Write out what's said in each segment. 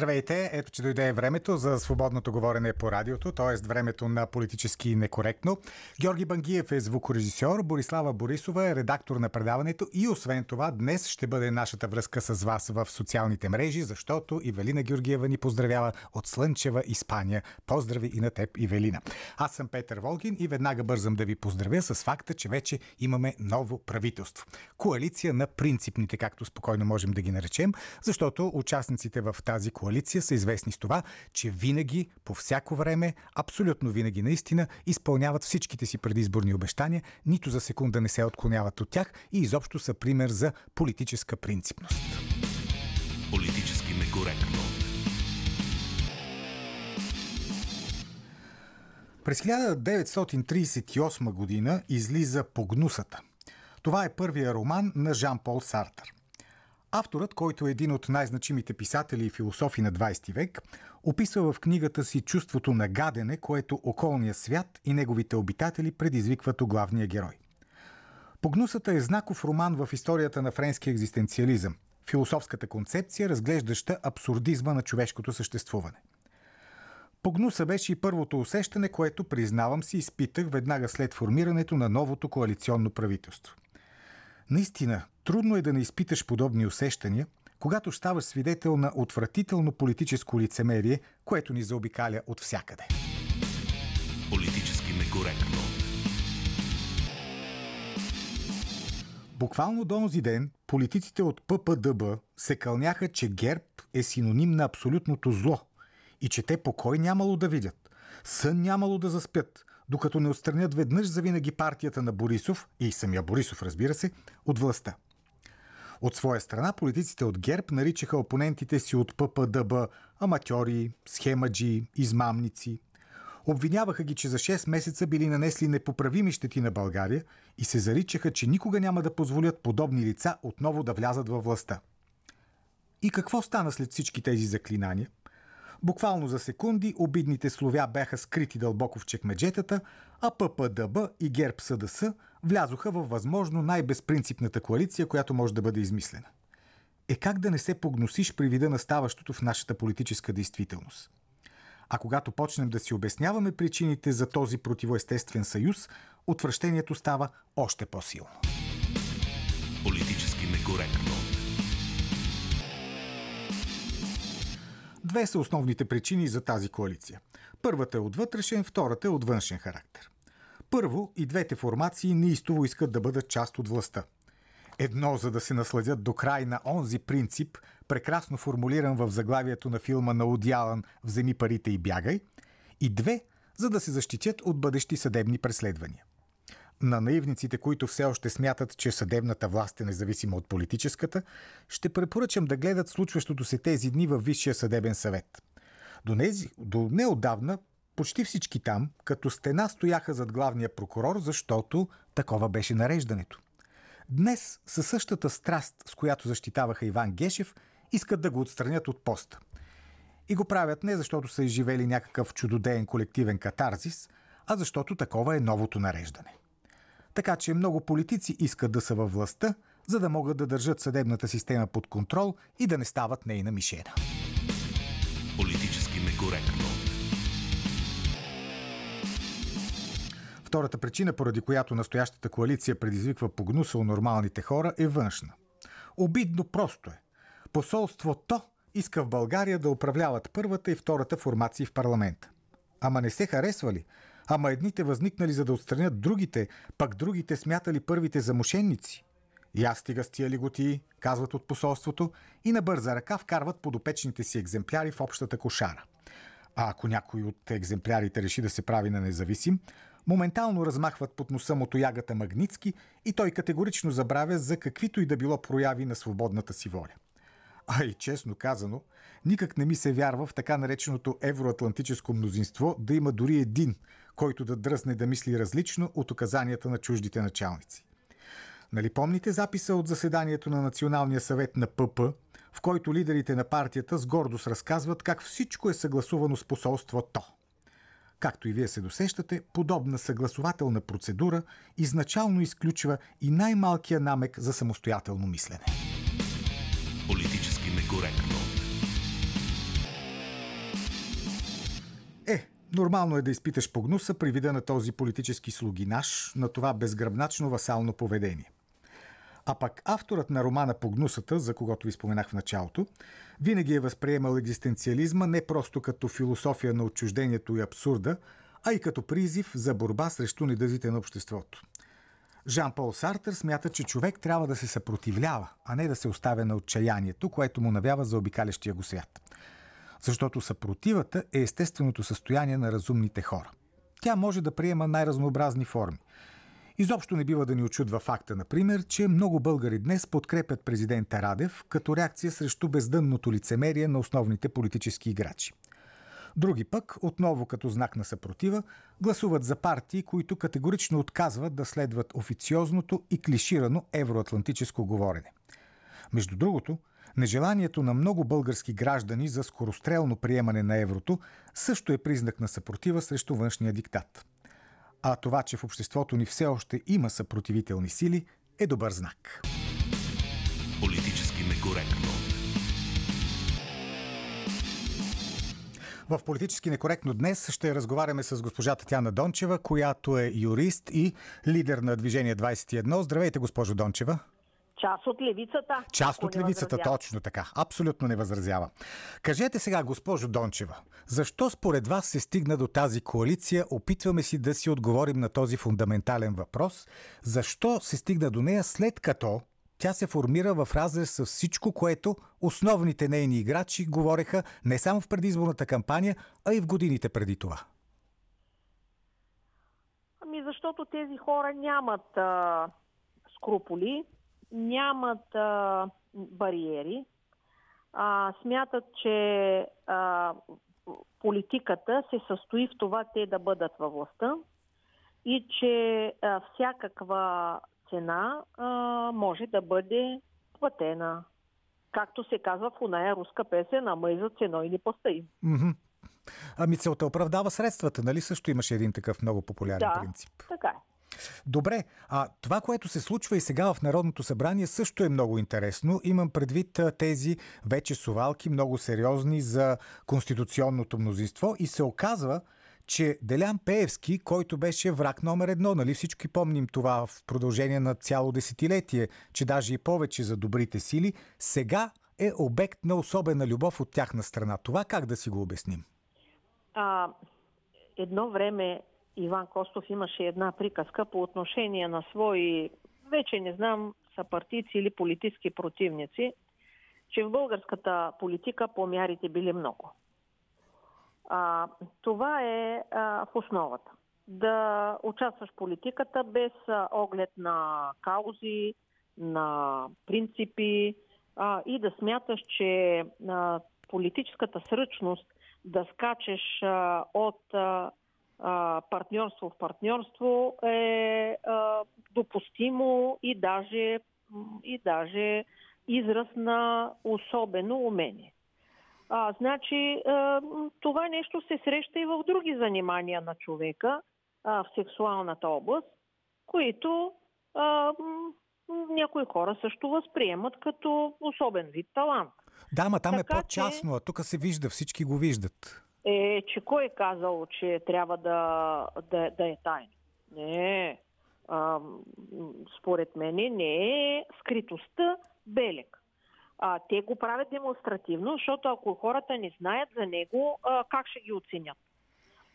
Здравейте! Ето, че дойде времето за свободното говорене по радиото, т.е. времето на политически некоректно. Георги Бангиев е звукорежисьор, Борислава Борисова е редактор на предаването и освен това днес ще бъде нашата връзка с вас в социалните мрежи, защото Ивелина Георгиева ни поздравява от Слънчева Испания. Поздрави и на теб, Ивелина. Аз съм Петър Волгин и веднага бързам да ви поздравя с факта, че вече имаме ново правителство. Коалиция на принципните, както спокойно можем да ги наречем, защото участниците в тази коалиция са известни с това, че винаги, по всяко време, абсолютно винаги наистина, изпълняват всичките си предизборни обещания, нито за секунда не се отклоняват от тях и изобщо са пример за политическа принципност. Политически некоректно. През 1938 година излиза Погнусата. Това е първия роман на Жан-Пол Сартър. Авторът, който е един от най-значимите писатели и философи на 20 век, описва в книгата си чувството на гадене, което околния свят и неговите обитатели предизвикват у главния герой. Погнусата е знаков роман в историята на френски екзистенциализъм, философската концепция, разглеждаща абсурдизма на човешкото съществуване. Погнуса беше и първото усещане, което, признавам си, изпитах веднага след формирането на новото коалиционно правителство. Наистина, трудно е да не изпиташ подобни усещания, когато ставаш свидетел на отвратително политическо лицемерие, което ни заобикаля от всякъде. Политически некоректно. Буквално до този ден политиците от ППДБ се кълняха, че ГЕРБ е синоним на абсолютното зло и че те покой нямало да видят, сън нямало да заспят, докато не отстранят веднъж завинаги партията на Борисов и самия Борисов, разбира се, от властта. От своя страна политиците от ГЕРБ наричаха опонентите си от ППДБ аматьори, схемаджи, измамници. Обвиняваха ги, че за 6 месеца били нанесли непоправими щети на България и се заричаха, че никога няма да позволят подобни лица отново да влязат във властта. И какво стана след всички тези заклинания – Буквално за секунди обидните словя бяха скрити дълбоко в чекмеджетата, а ППДБ и ГЕРБ СДС влязоха във възможно най-безпринципната коалиция, която може да бъде измислена. Е как да не се погносиш при вида на ставащото в нашата политическа действителност? А когато почнем да си обясняваме причините за този противоестествен съюз, отвращението става още по-силно. Политически некоректно. Две са основните причини за тази коалиция. Първата е от вътрешен, втората е от външен характер. Първо, и двете формации неистово искат да бъдат част от властта. Едно, за да се насладят до край на онзи принцип, прекрасно формулиран в заглавието на филма на Одялан «Вземи парите и бягай», и две, за да се защитят от бъдещи съдебни преследвания. На наивниците, които все още смятат, че съдебната власт е независима от политическата, ще препоръчам да гледат случващото се тези дни във Висшия съдебен съвет. До, нези, до неодавна почти всички там, като стена, стояха зад главния прокурор, защото такова беше нареждането. Днес, със същата страст, с която защитаваха Иван Гешев, искат да го отстранят от поста. И го правят не защото са изживели някакъв чудодеен колективен катарзис, а защото такова е новото нареждане. Така че много политици искат да са във властта, за да могат да държат съдебната система под контрол и да не стават нейна мишена. Политически некоректно. Втората причина, поради която настоящата коалиция предизвиква погнуса у нормалните хора, е външна. Обидно просто е. Посолството иска в България да управляват първата и втората формации в парламента. Ама не се харесва ли? Ама едните възникнали за да отстранят другите, пък другите смятали първите за мошенници. Аз стига с тия лиготи, казват от посолството, и на бърза ръка вкарват подопечните си екземпляри в общата кошара. А ако някой от екземплярите реши да се прави на независим, моментално размахват под носа му тоягата Магницки и той категорично забравя за каквито и да било прояви на свободната си воля. А и честно казано, никак не ми се вярва в така нареченото евроатлантическо мнозинство да има дори един, който да дръсне да мисли различно от указанията на чуждите началници. Нали помните записа от заседанието на Националния съвет на ПП, в който лидерите на партията с гордост разказват как всичко е съгласувано с посолството? Както и вие се досещате, подобна съгласователна процедура изначално изключва и най-малкия намек за самостоятелно мислене. Политически некоректно. Нормално е да изпиташ погнуса при вида на този политически слугинаш, на това безгръбначно васално поведение. А пък авторът на романа Погнусата, за когото ви споменах в началото, винаги е възприемал екзистенциализма не просто като философия на отчуждението и абсурда, а и като призив за борба срещу недъзите на обществото. Жан-Пол Сартър смята, че човек трябва да се съпротивлява, а не да се оставя на отчаянието, което му навява за обикалящия го свят. Защото съпротивата е естественото състояние на разумните хора. Тя може да приема най-разнообразни форми. Изобщо не бива да ни очудва факта, например, че много българи днес подкрепят президента Радев като реакция срещу бездънното лицемерие на основните политически играчи. Други пък, отново като знак на съпротива, гласуват за партии, които категорично отказват да следват официозното и клиширано евроатлантическо говорене. Между другото, нежеланието на много български граждани за скорострелно приемане на еврото също е признак на съпротива срещу външния диктат. А това, че в обществото ни все още има съпротивителни сили, е добър знак. Политически некоректно. В политически некоректно днес ще разговаряме с госпожа Татяна Дончева, която е юрист и лидер на Движение 21. Здравейте, госпожо Дончева. Част от левицата. Част от левицата, точно така. Абсолютно не възразява. Кажете сега, госпожо Дончева, защо според вас се стигна до тази коалиция? Опитваме си да си отговорим на този фундаментален въпрос. Защо се стигна до нея след като тя се формира в разрез с всичко, което основните нейни играчи говореха не само в предизборната кампания, а и в годините преди това. Ами защото тези хора нямат а, скруполи, нямат а, бариери, а, смятат, че а, политиката се състои в това те да бъдат във властта и че а, всякаква цена а, може да бъде платена. Както се казва в оная руска песен, ама и за цено и не постои. Mm-hmm. Ами целта оправдава средствата, нали? Също имаше един такъв много популярен да, принцип. така е. Добре, а това, което се случва и сега в Народното събрание също е много интересно. Имам предвид тези вече сувалки, много сериозни за конституционното мнозинство и се оказва, че Делян Пеевски, който беше враг номер едно, нали всички помним това в продължение на цяло десетилетие, че даже и повече за добрите сили, сега е обект на особена любов от тяхна страна. Това как да си го обясним? А, едно време Иван Костов имаше една приказка по отношение на свои, вече не знам, са партийци или политически противници, че в българската политика помярите били много. А, това е а, в основата. Да участваш в политиката без а, оглед на каузи, на принципи а, и да смяташ, че а, политическата сръчност да скачеш а, от а, партньорство в партньорство е а, допустимо и даже, и даже израз на особено умение. А, значи, а, това нещо се среща и в други занимания на човека а, в сексуалната област, които а, някои хора също възприемат като особен вид талант. Да, ма там е така, е по-частно, а тук се вижда, всички го виждат. Е, че кой е казал, че трябва да, да, да е тайно? Не. А, според мен не е скритостта белег а, те го правят демонстративно, защото ако хората не знаят за него, а, как ще ги оценят?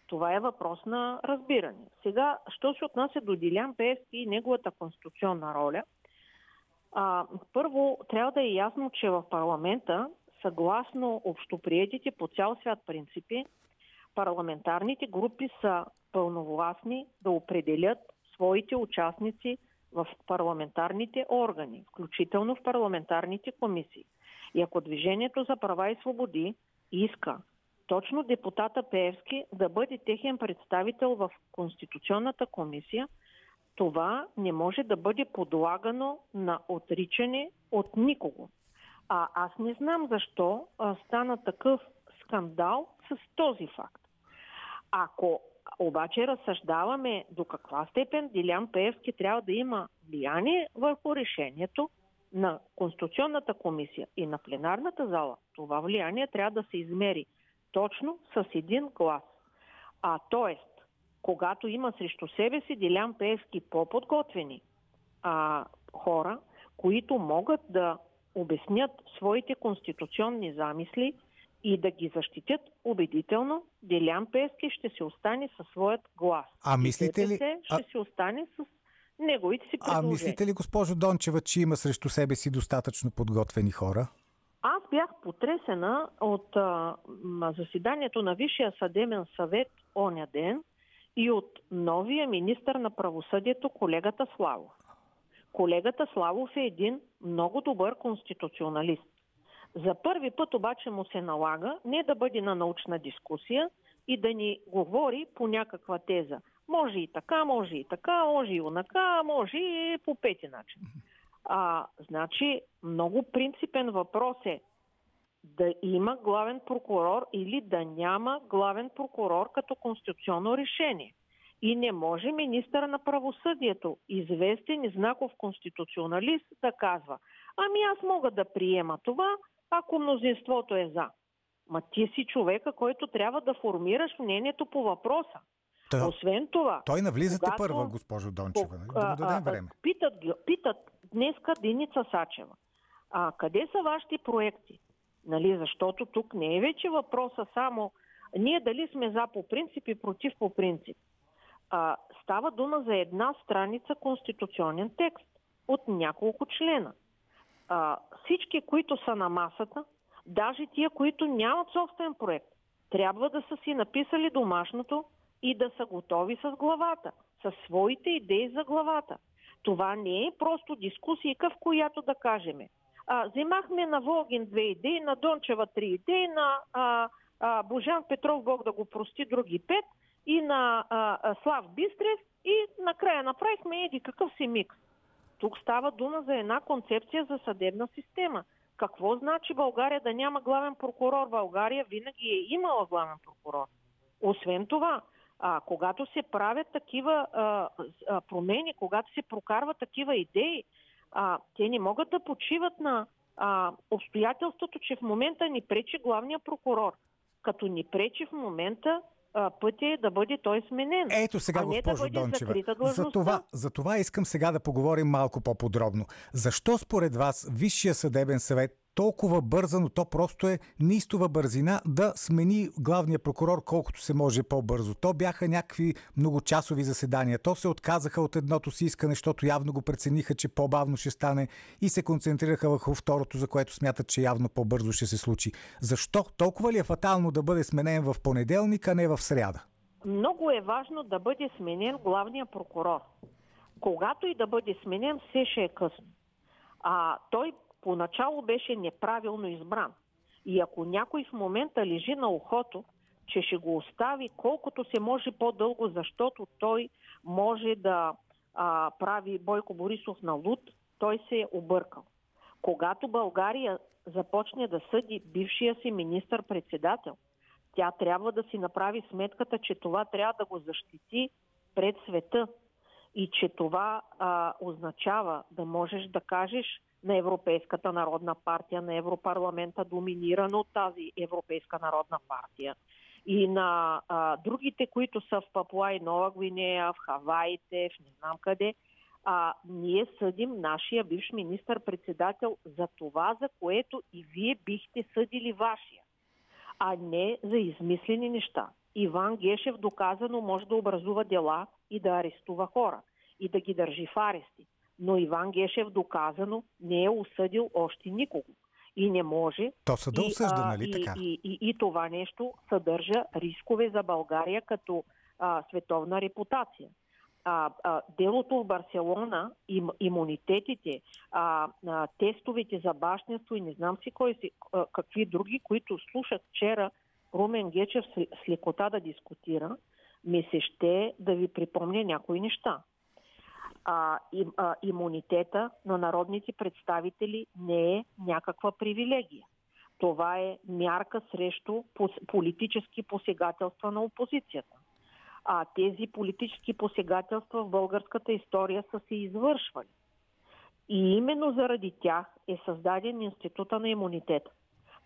Това е въпрос на разбиране. Сега, що се отнася до Дилян Пеевски и неговата конституционна роля, а, първо трябва да е ясно, че в парламента, съгласно общоприетите по цял свят принципи, парламентарните групи са пълновластни да определят своите участници в парламентарните органи, включително в парламентарните комисии. И ако Движението за права и свободи иска точно депутата Пеевски да бъде техен представител в Конституционната комисия, това не може да бъде подлагано на отричане от никого. А аз не знам защо стана такъв скандал с този факт. Ако обаче разсъждаваме до каква степен Дилян Пеевски трябва да има влияние върху решението на Конституционната комисия и на пленарната зала. Това влияние трябва да се измери точно с един глас. А, тоест, когато има срещу себе си Делян Пеевски по-подготвени а, хора, които могат да обяснят своите конституционни замисли и да ги защитят убедително, Делян Пески ще се остане със своят глас. А мислите ли... Ще а... се остане с неговите си предложения. А мислите ли, госпожо Дончева, че има срещу себе си достатъчно подготвени хора? Аз бях потресена от а, заседанието на Висшия съдебен съвет оня ден и от новия министр на правосъдието, колегата Славов. Колегата Славов е един много добър конституционалист. За първи път обаче му се налага не да бъде на научна дискусия и да ни говори по някаква теза. Може и така, може и така, може и онака, може и по пети начин. А, значи, много принципен въпрос е да има главен прокурор или да няма главен прокурор като конституционно решение. И не може министър на правосъдието, известен и знаков конституционалист, да казва, ами аз мога да приема това, ако мнозинството е за. Ма ти си човека, който трябва да формираш мнението по въпроса. Та, Освен това... Той навлизате когато, първа, госпожо Дончева. Да му дадем време. Питат, питат днеска Деница Сачева. А къде са вашите проекти? Нали, защото тук не е вече въпроса само ние дали сме за по принцип и против по принцип. А, става дума за една страница конституционен текст от няколко члена. А, всички, които са на масата, даже тия, които нямат собствен проект, трябва да са си написали домашното и да са готови с главата, с своите идеи за главата. Това не е просто дискусия, в която да кажем. А, вземахме на Волгин две идеи, на Дончева три идеи, на а, а, Божан Петров, Бог да го прости, други пет, и на а, а, Слав Бистрев, и накрая направихме еди какъв си микс. Тук става дума за една концепция за съдебна система. Какво значи България да няма главен прокурор? България винаги е имала главен прокурор. Освен това, а, когато се правят такива а, а, промени, когато се прокарват такива идеи, а, те не могат да почиват на а, обстоятелството, че в момента ни пречи главния прокурор. Като ни пречи в момента пътя е да бъде той сменен. Ето сега, а госпожо да Дончева. За това, за това искам сега да поговорим малко по-подробно. Защо според вас Висшия съдебен съвет толкова бързано, то просто е неистова бързина да смени главния прокурор колкото се може по-бързо. То бяха някакви многочасови заседания. То се отказаха от едното си искане, защото явно го прецениха, че по-бавно ще стане и се концентрираха върху второто, за което смятат, че явно по-бързо ще се случи. Защо? Толкова ли е фатално да бъде сменен в понеделник, а не в сряда? Много е важно да бъде сменен главния прокурор. Когато и да бъде сменен, все ще е късно. А той поначало беше неправилно избран. И ако някой в момента лежи на ухото, че ще го остави колкото се може по-дълго, защото той може да а, прави Бойко Борисов на луд, той се е объркал. Когато България започне да съди бившия си министър-председател, тя трябва да си направи сметката, че това трябва да го защити пред света и че това а, означава да можеш да кажеш на Европейската народна партия, на Европарламента, доминирана от тази Европейска народна партия и на а, другите, които са в Папуа и Нова Гвинея, в Хаваите, в не знам къде, а, ние съдим нашия бивш министър-председател за това, за което и вие бихте съдили вашия, а не за измислени неща. Иван Гешев доказано може да образува дела и да арестува хора и да ги държи в арести но Иван Гешев доказано не е осъдил още никого. И не може. То съда и, осъжда, нали и, така? И, и, и, и това нещо съдържа рискове за България като а, световна репутация. А, а, делото в Барселона, им, имунитетите, а, а, тестовете за бащенство и не знам си кой си, а, какви други, които слушах вчера Румен Гечев с, с лекота да дискутира, ми се ще да ви припомня някои неща а, им, а, имунитета на народните представители не е някаква привилегия. Това е мярка срещу политически посегателства на опозицията. А тези политически посегателства в българската история са се извършвали. И именно заради тях е създаден института на имунитета.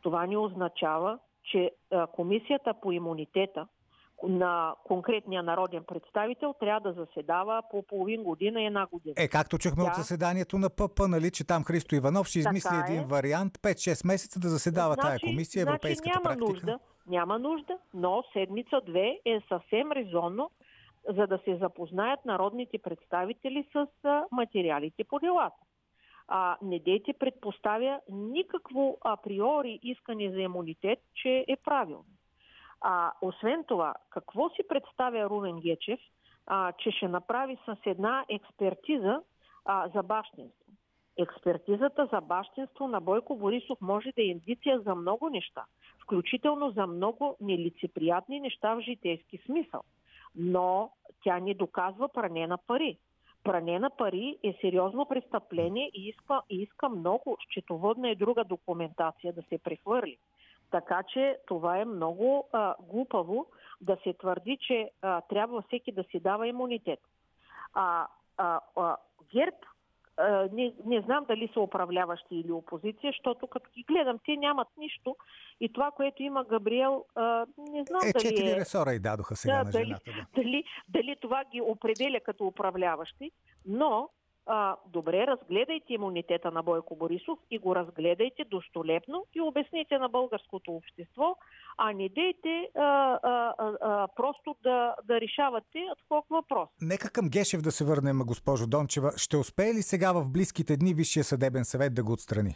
Това ни означава, че комисията по имунитета, на конкретния народен представител трябва да заседава по половин година и една година. Е, както чухме Тя- от заседанието на ПП, нали, че там Христо Иванов ще Така измисли един е. вариант 5-6 месеца да заседава тая комисия, европейската значи няма практика. нужда, няма нужда, но седмица-две е съвсем резонно, за да се запознаят народните представители с материалите по делата. А, не дейте предпоставя никакво априори искане за имунитет, че е правилно. А, освен това, какво си представя Румен Гечев, а, че ще направи с една експертиза а, за бащинство? Експертизата за бащинство на Бойко Борисов може да е индиция за много неща, включително за много нелицеприятни неща в житейски смисъл. Но тя не доказва пране на пари. Пране на пари е сериозно престъпление и иска, и иска много счетоводна и друга документация да се прехвърли. Така че това е много а, глупаво да се твърди, че а, трябва всеки да си дава имунитет. А, а, а, ГЕРБ, не, не знам дали са управляващи или опозиция, защото като ги гледам, те нямат нищо. И това, което има Габриел, а, не знам Е, дали четири е ресора и дадоха сега Да, на жената. Да. дали, дали това ги определя като управляващи, но а, добре, разгледайте имунитета на Бойко Борисов и го разгледайте достолепно и обясните на българското общество, а не дейте а, а, а, просто да, да решавате адхок въпрос. Нека към Гешев да се върнем, госпожо Дончева. Ще успее ли сега в близките дни Висшия съдебен съвет да го отстрани?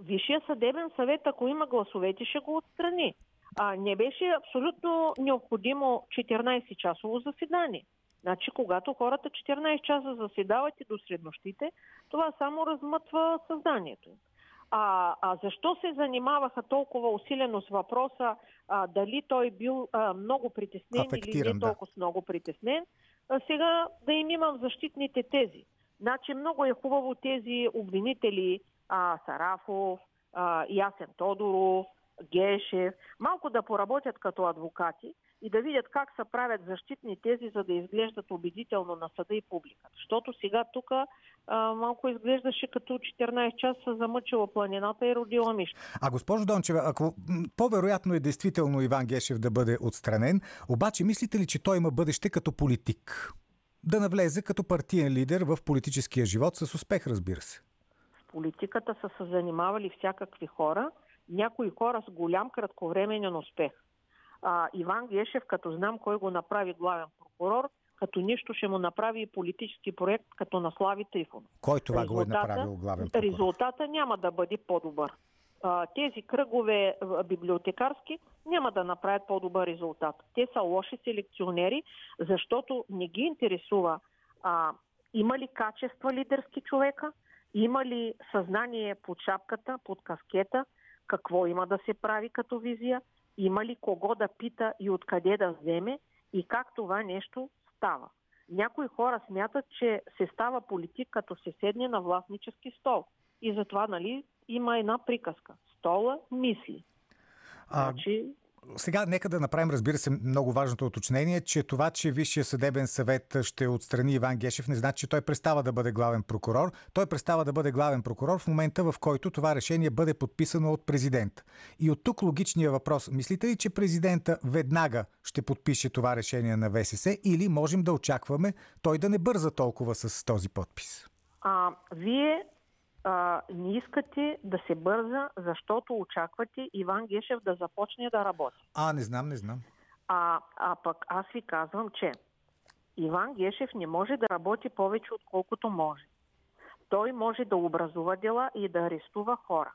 Висшия съдебен съвет, ако има гласовете, ще го отстрани. А, не беше абсолютно необходимо 14-часово заседание. Значи, когато хората 14 часа заседават и до среднощите, това само размътва съзнанието им. А, а защо се занимаваха толкова усилено с въпроса а, дали той бил а, много притеснен или Афектиран, не да. толкова много притеснен, а сега да им имам защитните тези. Значи много е хубаво тези обвинители а, Сарафов, а, Ясен Тодоров, Гешев, малко да поработят като адвокати и да видят как се правят защитни тези, за да изглеждат убедително на съда и публиката. Защото сега тук малко изглеждаше като 14 часа замъчила планината и родила мишка. А госпожо Дончева, ако по-вероятно е действително Иван Гешев да бъде отстранен, обаче мислите ли, че той има бъдеще като политик? Да навлезе като партиен лидер в политическия живот с успех, разбира се. В политиката са се занимавали всякакви хора, някои хора с голям кратковременен успех. А, Иван Гешев, като знам кой го направи главен прокурор, като нищо ще му направи и политически проект, като на Слави Трифон. Кой това го е направил главен прокурор? Резултата няма да бъде по-добър. А, Тези кръгове библиотекарски няма да направят по-добър резултат. Те са лоши селекционери, защото не ги интересува а, има ли качества лидерски човека, има ли съзнание под шапката, под каскета, какво има да се прави като визия, има ли кого да пита и откъде да вземе и как това нещо става. Някои хора смятат, че се става политик, като се седне на властнически стол. И затова, нали, има една приказка. Стола мисли. А, Значи, Сега нека да направим, разбира се, много важното уточнение, че това, че Висшия съдебен съвет ще отстрани Иван Гешев, не значи, че той престава да бъде главен прокурор. Той престава да бъде главен прокурор в момента, в който това решение бъде подписано от президента. И от тук логичния въпрос. Мислите ли, че президента веднага ще подпише това решение на ВСС или можем да очакваме той да не бърза толкова с този подпис? а, вие а, не искате да се бърза, защото очаквате Иван Гешев да започне да работи. А, не знам, не знам. А, а пък аз ви казвам, че Иван Гешев не може да работи повече отколкото може. Той може да образува дела и да арестува хора,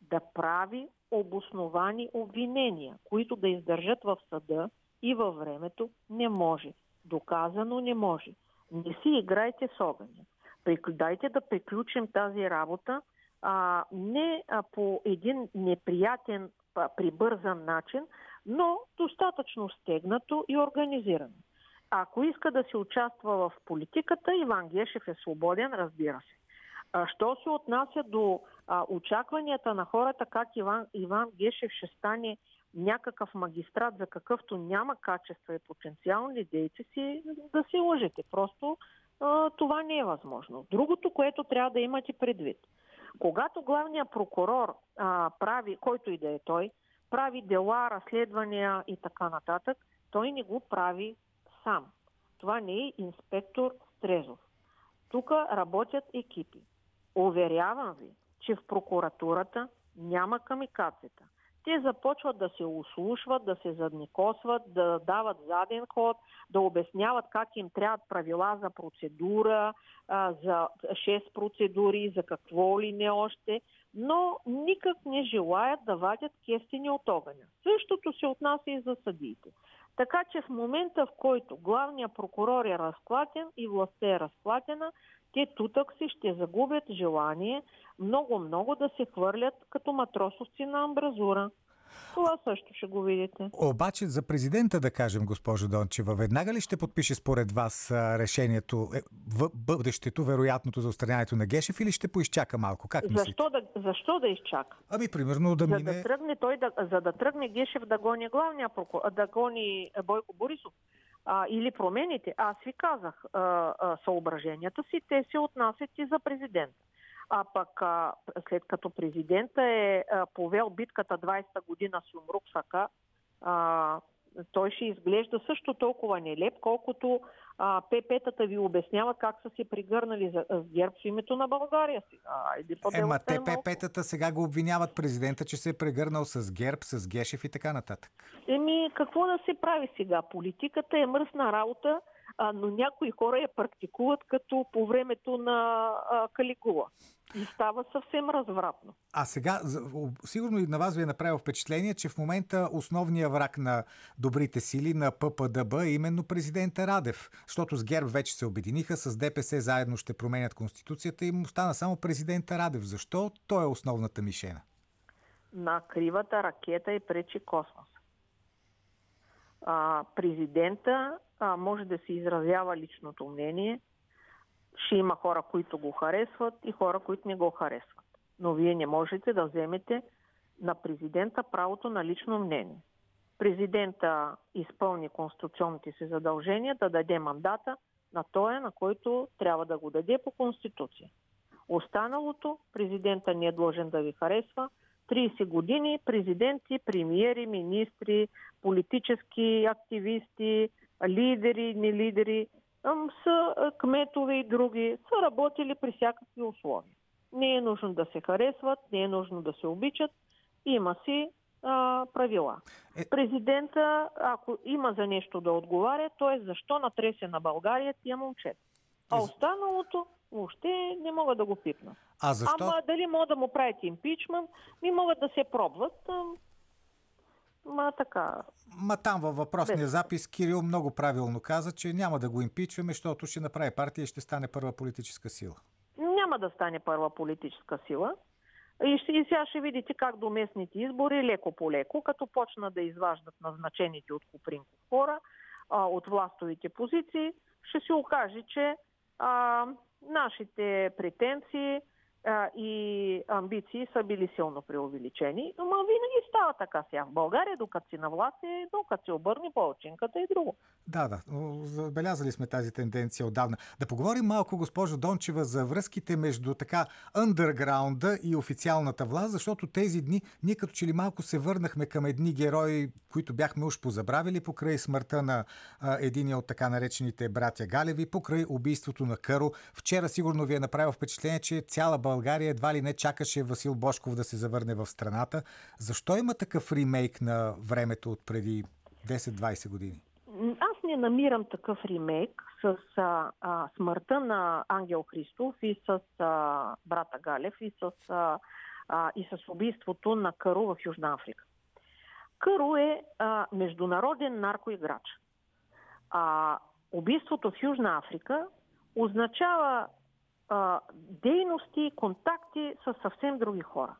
да прави обосновани обвинения, които да издържат в съда и във времето, не може. Доказано не може. Не си играйте с огъня. Дайте да приключим тази работа а, не а, по един неприятен, а, прибързан начин, но достатъчно стегнато и организирано. Ако иска да се участва в политиката, Иван Гешев е свободен, разбира се. А, що се отнася до а, очакванията на хората, как Иван, Иван Гешев ще стане някакъв магистрат, за какъвто няма качества и потенциални дейци си, да се лъжете. Просто това не е възможно. Другото, което трябва да имате предвид. Когато главният прокурор а, прави, който и да е той, прави дела, разследвания и така нататък, той не го прави сам. Това не е инспектор Стрезов. Тук работят екипи. Уверявам ви, че в прокуратурата няма камикацията. Те започват да се услушват, да се задникосват, да дават заден ход, да обясняват как им трябват правила за процедура, за 6 процедури, за какво ли не още, но никак не желаят да вадят кестени от огъня. Същото се отнася и за съдиите. Така че в момента, в който главният прокурор е разклатен и властта е разклатена, те тутък си ще загубят желание много-много да се хвърлят като матросовци на амбразура. Това също ще го видите. Обаче за президента да кажем, госпожо Дончева, веднага ли ще подпише според вас решението, е, в бъдещето, вероятното за устраняването на Гешев или ще поизчака малко? Как мислите? Защо да, защо да изчака? Ами, примерно да за мине... Да тръгне той да, за да тръгне Гешев да гони главния прокурор, да гони Бойко Борисов а, или промените, аз ви казах а, а, съображенията си, те се отнасят и за президента. А пък а, след като президента е а, повел битката 20-та година с Умруксака, а, той ще изглежда също толкова нелеп, колкото а, ПП-тата ви обясняват как са се пригърнали за, с герб в името на България. Ема те ПП-тата сега го обвиняват президента, че се е прегърнал с герб, с Гешев и така нататък. Еми, какво да се прави сега? Политиката е мръсна работа а, но някои хора я практикуват като по времето на а, Калигула. И става съвсем развратно. А сега, сигурно и на вас ви е направил впечатление, че в момента основният враг на добрите сили на ППДБ е именно президента Радев. Защото с ГЕРБ вече се обединиха, с ДПС заедно ще променят Конституцията и му остана само президента Радев. Защо той е основната мишена? На кривата ракета и пречи космос. А, президента а, може да се изразява личното мнение. Ще има хора, които го харесват и хора, които не го харесват. Но вие не можете да вземете на президента правото на лично мнение. Президента изпълни конституционните си задължения да даде мандата на тоя, на който трябва да го даде по Конституция. Останалото президента не е длъжен да ви харесва. 30 години президенти, премиери, министри, политически активисти, лидери, не лидери, са кметове и други, са работили при всякакви условия. Не е нужно да се харесват, не е нужно да се обичат, има си а, правила. Е... Президента, ако има за нещо да отговаря, то е защо натресе на България тия момчета. А останалото въобще не могат да го пипнат. А защо? Ама дали могат да му правят импичмент, ми могат да се пробват. Ма така. Ма там във въпросния Без... запис Кирил много правилно каза, че няма да го импичваме, защото ще направи партия и ще стане първа политическа сила. Няма да стане първа политическа сила. И, ще, и сега ще видите как до местните избори, леко по леко, като почна да изваждат назначените от Купринков хора, а, от властовите позиции, ще се окаже, че а, нашите претенции и амбиции са били силно преувеличени. Но винаги става така сега. В България, докато си на власт, е, докато се обърне по-очинката и друго. Да, да. Забелязали сме тази тенденция отдавна. Да поговорим малко, госпожо Дончева, за връзките между така андерграунда и официалната власт, защото тези дни ние като че ли малко се върнахме към едни герои, които бяхме уж позабравили покрай смъртта на а, единия от така наречените братя Галеви, покрай убийството на Къро. Вчера сигурно ви е направил впечатление, че цяла България едва ли не чакаше Васил Бошков да се завърне в страната. Защо има такъв ремейк на времето от преди 10-20 години? Аз не намирам такъв ремейк с а, а, смъртта на Ангел Христов и с а, брата Галев и с, а, а, и с убийството на Кару в Южна Африка. Кару е а, международен наркоиграч. А, убийството в Южна Африка означава а, дейности, контакти с съвсем други хора.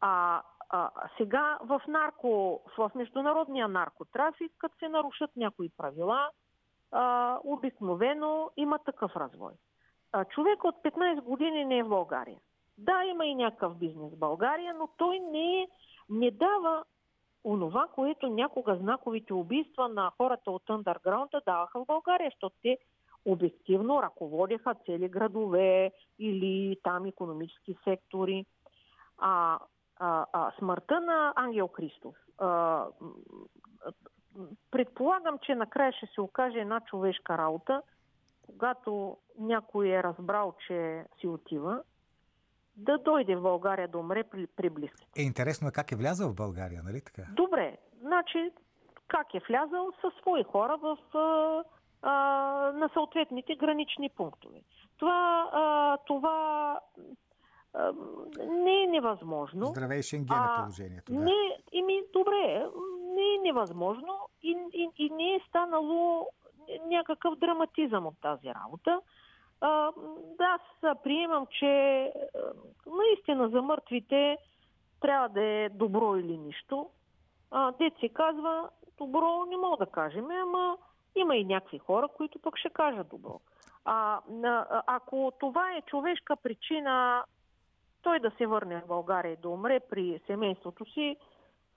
А, а, сега в, нарко, в международния наркотрафик, като се нарушат някои правила, а, обикновено има такъв развой. А, човек от 15 години не е в България. Да, има и някакъв бизнес в България, но той не, не дава онова, което някога знаковите убийства на хората от андерграунда даваха в България, защото те обективно ръководеха цели градове или там економически сектори. А, а, а смъртта на Ангел Христов, а, предполагам, че накрая ще се окаже една човешка работа, когато някой е разбрал, че си отива, да дойде в България да умре при, при близките. Е, интересно е как е влязъл в България, нали така? Добре, значи как е влязъл със свои хора в, а, на съответните гранични пунктове. Това, а, това а, не е невъзможно. Здравей, Шенген е положението. Да. Не, ими, добре, не е невъзможно и, и, и не е станало някакъв драматизъм от тази работа. А, да, аз приемам, че наистина за мъртвите трябва да е добро или нищо. А, дет се казва, добро не мога да кажем, ама има и някакви хора, които пък ще кажат добро. А, а, ако това е човешка причина той да се върне в България и да умре при семейството си,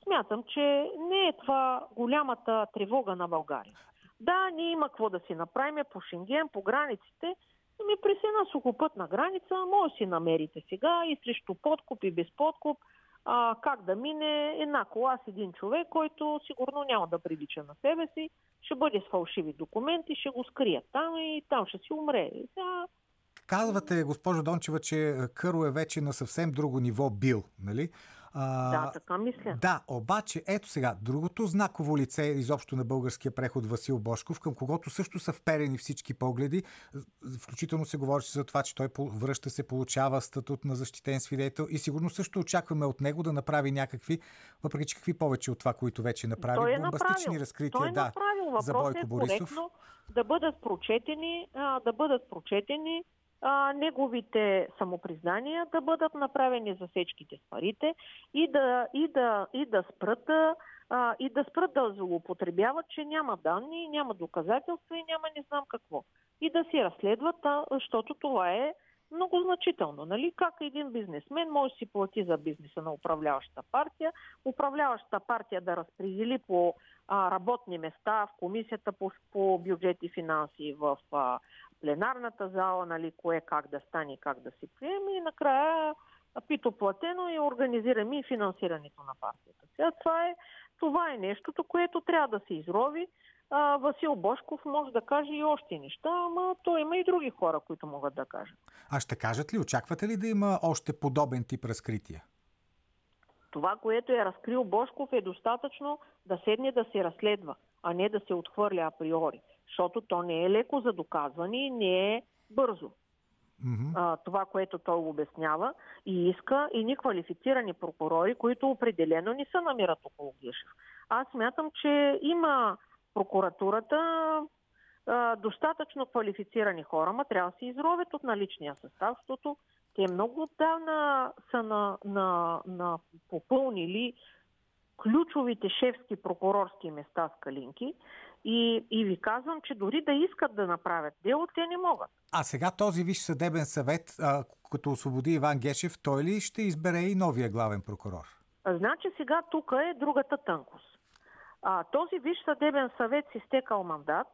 смятам, че не е това голямата тревога на България. Да, ние има какво да си направим по Шенген, по границите, Ами при една сухопътна граница може да си намерите сега и срещу подкуп и без подкуп а, как да мине една кола с един човек, който сигурно няма да прилича на себе си, ще бъде с фалшиви документи, ще го скрият там и там ще си умре. Сега... Казвате, госпожо Дончева, че Къро е вече на съвсем друго ниво бил, нали? А, да, така мисля. Да, обаче, ето сега, другото знаково лице изобщо на българския преход Васил Бошков, към когото също са вперени всички погледи. Включително се говори за това, че той връща се, получава статут на защитен свидетел и сигурно също очакваме от него да направи някакви, въпреки че какви повече от това, които вече направи, той е бомбастични разкрития той е да, направил. за Бойко е Борисов. да бъдат прочетени, да бъдат прочетени а, неговите самопризнания да бъдат направени засечките с парите и да, и да, и да спрат а, и да спрат да злоупотребяват, че няма данни, няма доказателства и няма не знам какво. И да си разследват, а, защото това е много значително. Нали? Как един бизнесмен може да си плати за бизнеса на управляващата партия, управляващата партия да разпредели по а, работни места в комисията по, по бюджет и финанси, в а, пленарната зала, нали, кое как да стане и как да се приеме и накрая пито платено и организираме и финансирането на партията. Сега това е, това е нещото, което трябва да се изрови. А, Васил Бошков може да каже и още неща, ама той има и други хора, които могат да кажат. А ще кажат ли, очаквате ли да има още подобен тип разкрития? Това, което е разкрил Бошков е достатъчно да седне да се разследва, а не да се отхвърля априори защото то не е леко за доказване и не е бързо. Mm-hmm. А, това, което той обяснява и иска и ни квалифицирани прокурори, които определено не се намират около Гешев. Аз смятам, че има прокуратурата а, достатъчно квалифицирани хора, ма трябва да се изровят от наличния състав, защото те много отдавна са на, на, на попълнили ключовите шефски прокурорски места с калинки и, и ви казвам, че дори да искат да направят дело, те не могат. А сега този Висш съдебен съвет, а, като освободи Иван Гешев, той ли ще избере и новия главен прокурор? А, значи сега тук е другата тънкост. А, този Висш съдебен съвет си стекал мандат,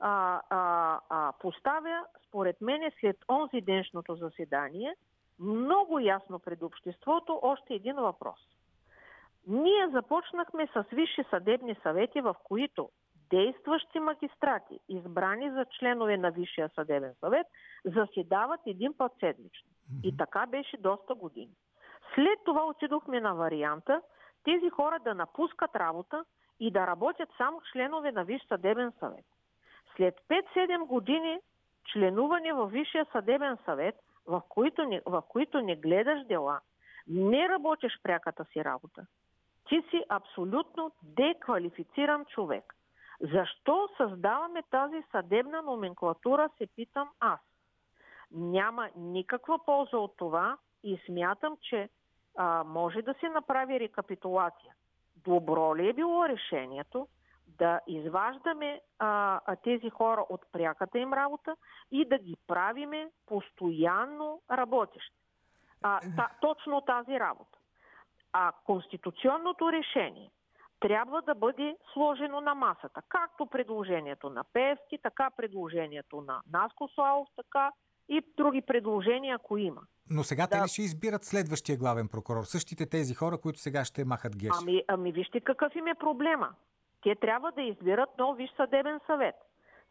а, а, а, поставя, според мене, след онзи деншното заседание, много ясно пред обществото още един въпрос. Ние започнахме с висши съдебни съвети, в които действащи магистрати, избрани за членове на Висшия съдебен съвет, заседават един път седмично. И така беше доста години. След това отидохме на варианта тези хора да напускат работа и да работят само членове на Висш съдебен съвет. След 5-7 години членуване в Висшия съдебен съвет, в които, не, в които не гледаш дела, не работиш пряката си работа, ти си абсолютно деквалифициран човек. Защо създаваме тази съдебна номенклатура, се питам аз. Няма никаква полза от това и смятам, че а, може да се направи рекапитулация. Добро ли е било решението да изваждаме а, тези хора от пряката им работа и да ги правиме постоянно работещи? А, та, точно тази работа. А конституционното решение – трябва да бъде сложено на масата. Както предложението на Певски, така предложението на Наско Славов, така и други предложения, ако има. Но сега да. те ли ще избират следващия главен прокурор? Същите тези хора, които сега ще махат геш? Ами, ами вижте какъв им е проблема. те трябва да изберат нов Виш съдебен съвет.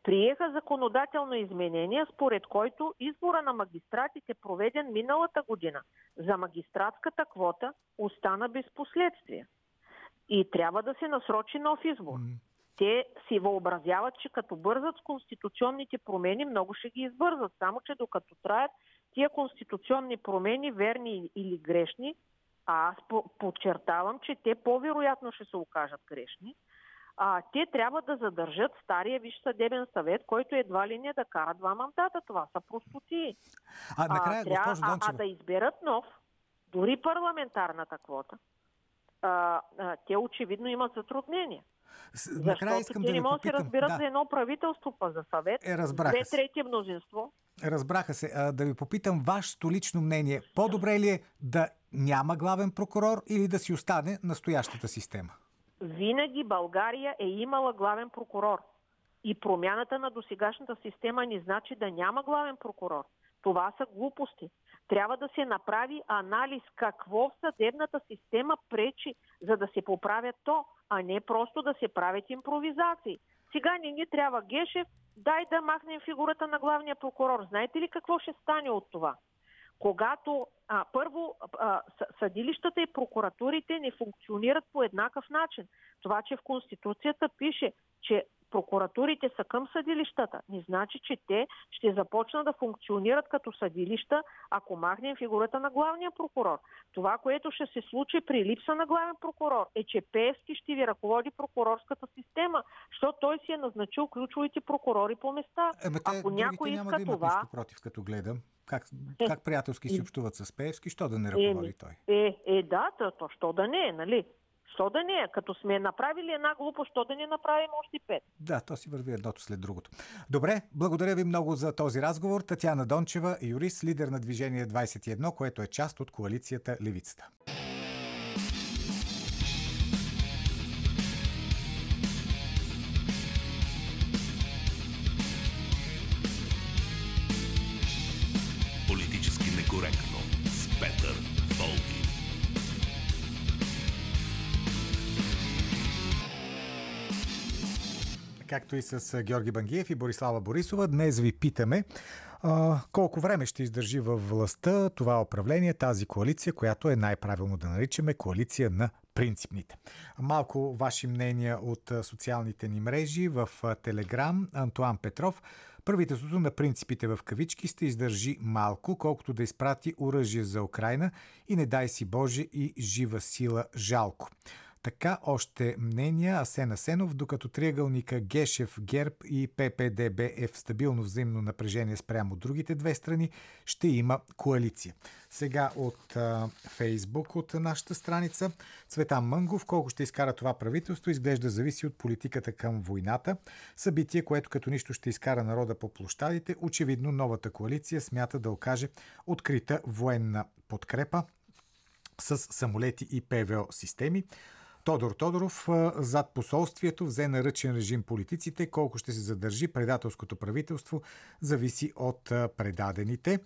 Приеха законодателно изменение, според който избора на магистратите, проведен миналата година за магистратската квота, остана без последствия. И трябва да се насрочи нов избор. Mm. Те си въобразяват, че като бързат с конституционните промени, много ще ги избързат. Само, че докато траят тия конституционни промени, верни или грешни, а аз подчертавам, че те по-вероятно ще се окажат грешни, а, те трябва да задържат стария Виш съдебен съвет, който едва ли не да кара два мандата. Това са простоти. А, накрая, а, трябва, а, а да изберат нов, дори парламентарната квота, а, а, те очевидно имат затруднения. Накрая искам те да не могат да се разбират да. за едно правителство, па за съвет. Е, две трети мнозинство. Разбраха се. А, да ви попитам вашето лично мнение. По-добре ли е да няма главен прокурор или да си остане настоящата система? Винаги България е имала главен прокурор. И промяната на досегашната система не значи да няма главен прокурор. Това са глупости. Трябва да се направи анализ какво в съдебната система пречи, за да се поправят то, а не просто да се правят импровизации. Сега не ни трябва Гешев, дай да махнем фигурата на главния прокурор. Знаете ли какво ще стане от това? Когато а, първо а, съдилищата и прокуратурите не функционират по еднакъв начин. Това, че в Конституцията пише, че прокуратурите са към съдилищата, не значи, че те ще започнат да функционират като съдилища, ако махнем фигурата на главния прокурор. Това, което ще се случи при липса на главен прокурор, е, че Пеевски ще ви ръководи прокурорската система, защото той си е назначил ключовите прокурори по места. Е, ако някой иска да това... Нищо против, като гледам. Как, е, как приятелски си общуват с Пеевски, що да не ръководи е, той? Е, е, да, то, то що да не е, нали? Що да не е? Като сме направили една глупост, що да не направим още пет? Да, то си върви едното след другото. Добре, благодаря ви много за този разговор. Татьяна Дончева, юрист, лидер на Движение 21, което е част от коалицията Левицата. Както и с Георги Бангиев и Борислава Борисова. Днес ви питаме а, колко време ще издържи във властта това управление, тази коалиция, която е най-правилно да наричаме коалиция на принципните. Малко ваши мнения от социалните ни мрежи в Телеграм. Антуан Петров. Правителството на принципите в кавички ще издържи малко, колкото да изпрати оръжие за Украина и не дай си Боже и жива сила жалко. Така още мнения Асен Асенов, докато триъгълника Гешев, Герб и ППДБ е в стабилно взаимно напрежение спрямо другите две страни, ще има коалиция. Сега от Фейсбук, от нашата страница, Цветан Мънгов, колко ще изкара това правителство, изглежда зависи от политиката към войната. Събитие, което като нищо ще изкара народа по площадите, очевидно новата коалиция смята да окаже открита военна подкрепа с самолети и ПВО системи. Тодор Тодоров зад посолствието взе на ръчен режим политиците. Колко ще се задържи предателското правителство, зависи от предадените.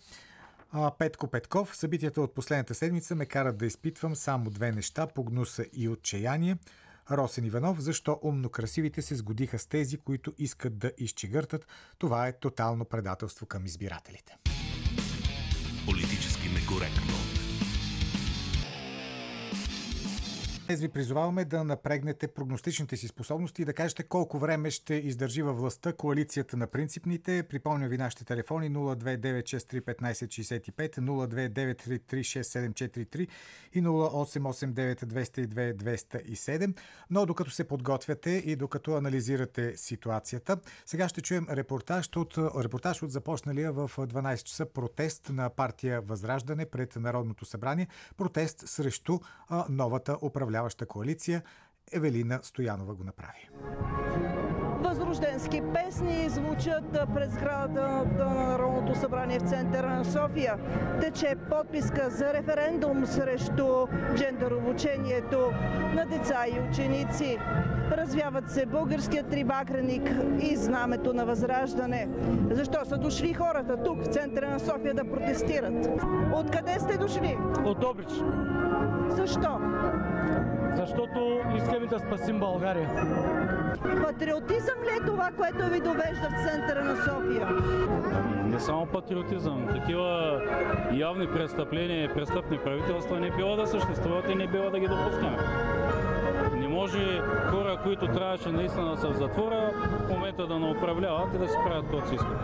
Петко Петков, събитията от последната седмица ме карат да изпитвам само две неща – погнуса и отчаяние. Росен Иванов, защо умно красивите се сгодиха с тези, които искат да изчегъртат. Това е тотално предателство към избирателите. Политически некоректно. Днес ви призоваваме да напрегнете прогностичните си способности и да кажете колко време ще издържи във властта коалицията на принципните. Припомням ви нашите телефони 029631565, 029336743 и 0889202207. Но докато се подготвяте и докато анализирате ситуацията, сега ще чуем репортаж от, репортаж от започналия в 12 часа протест на партия Възраждане пред Народното събрание. Протест срещу а, новата управление управляваща коалиция, Евелина Стоянова го направи. Възрожденски песни звучат през сградата на Народното събрание в центъра на София. Тече подписка за референдум срещу джендър обучението на деца и ученици. Развяват се българският трибакреник и знамето на възраждане. Защо са дошли хората тук в центъра на София да протестират? Откъде сте дошли? От Добрич. Защо? Защото искаме да спасим България. Патриотизъм ли е това, което ви довежда в центъра на София? Не само патриотизъм, такива явни престъпления и престъпни правителства не било да съществуват и не било да ги допускаме. Не може хора, които трябваше наистина да са в затвора, в момента да не управляват и да си правят каквото си искат.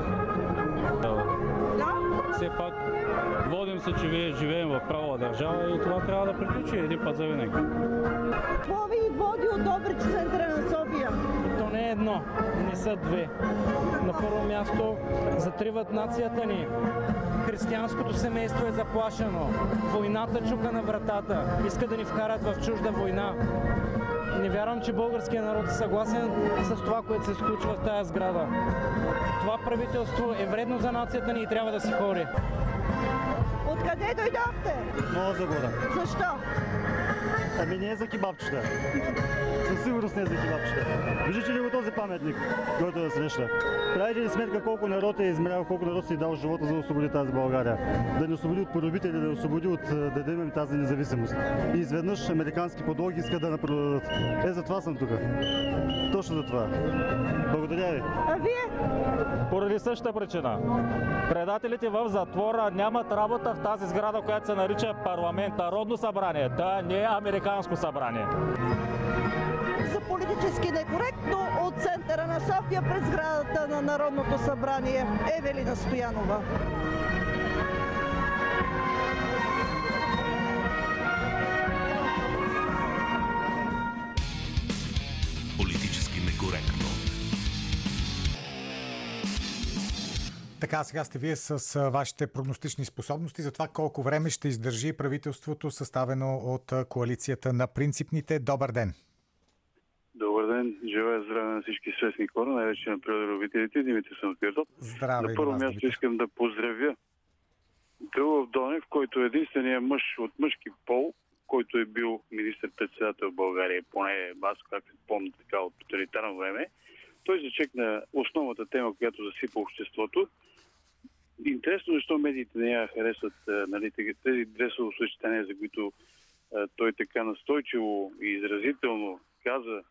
Да? Все пак водим се, че вие живеем в правова държава и това трябва да приключи един път за винаги. Какво ви води от Добрич в центъра на София? То не е едно, не са две. На първо място затриват нацията ни. Християнското семейство е заплашено. Войната чука на вратата. Иска да ни вкарат в чужда война. Не вярвам, че българският народ е съгласен с това, което се случва в тази сграда. Това правителство е вредно за нацията ни и трябва да си хори. Откъде дойдохте? Нова Загора. Защо? Ами не е за кебабчета. Със сигурност не е за кебабчета. Виждате ли го този паметник, който да среща? Правите ли сметка колко народ е измерял, колко народ си е дал живота за да освободи тази България? Да ни освободи от поробители, да ни освободи от е, да дадем тази независимост. И изведнъж американски подлоги искат да напродадат. Е, за това съм тук. Точно за това. Благодаря ви. А вие? Поради същата причина. Предателите в затвора нямат работа в тази сграда, която се нарича парламент, народно събрание. Та не е американско събрание. За политически некоректно от центъра на София през сградата на Народното събрание Евелина Стоянова. Така, сега сте вие с вашите прогностични способности за това колко време ще издържи правителството, съставено от коалицията на принципните. Добър ден! Добър ден, желая здраве на всички свестни хора, най-вече на природовителите. Димитър съм в Пирдоп. Здраве На първо място искам да поздравя Крилов Донев, който е единствения мъж от мъжки пол, който е бил министър-председател в България, поне аз как се помня така от тоталитарно време. Той зачекна основната тема, която засипа обществото. Интересно защо медиите не я харесват а, нали, тези- тези дресово съчетания, за които а, той така настойчиво и изразително каза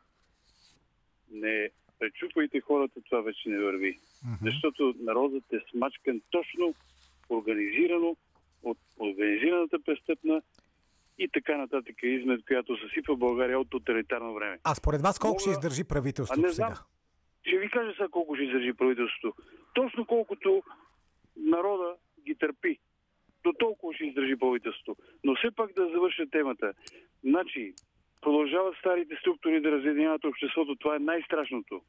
не пречупвайте хората, това вече не върви. Мгм. Защото народът е смачкан точно, организирано от организираната престъпна и така нататък измет, която съсипва България от тоталитарно време. А според вас колко Мога- ще издържи А правителството не знам. сега? Ще ви кажа сега колко ще издържи правителството. Точно колкото народа ги търпи. До толкова ще издържи правителството. Но все пак да завърша темата. Значи, продължават старите структури да разединяват обществото. Това е най-страшното.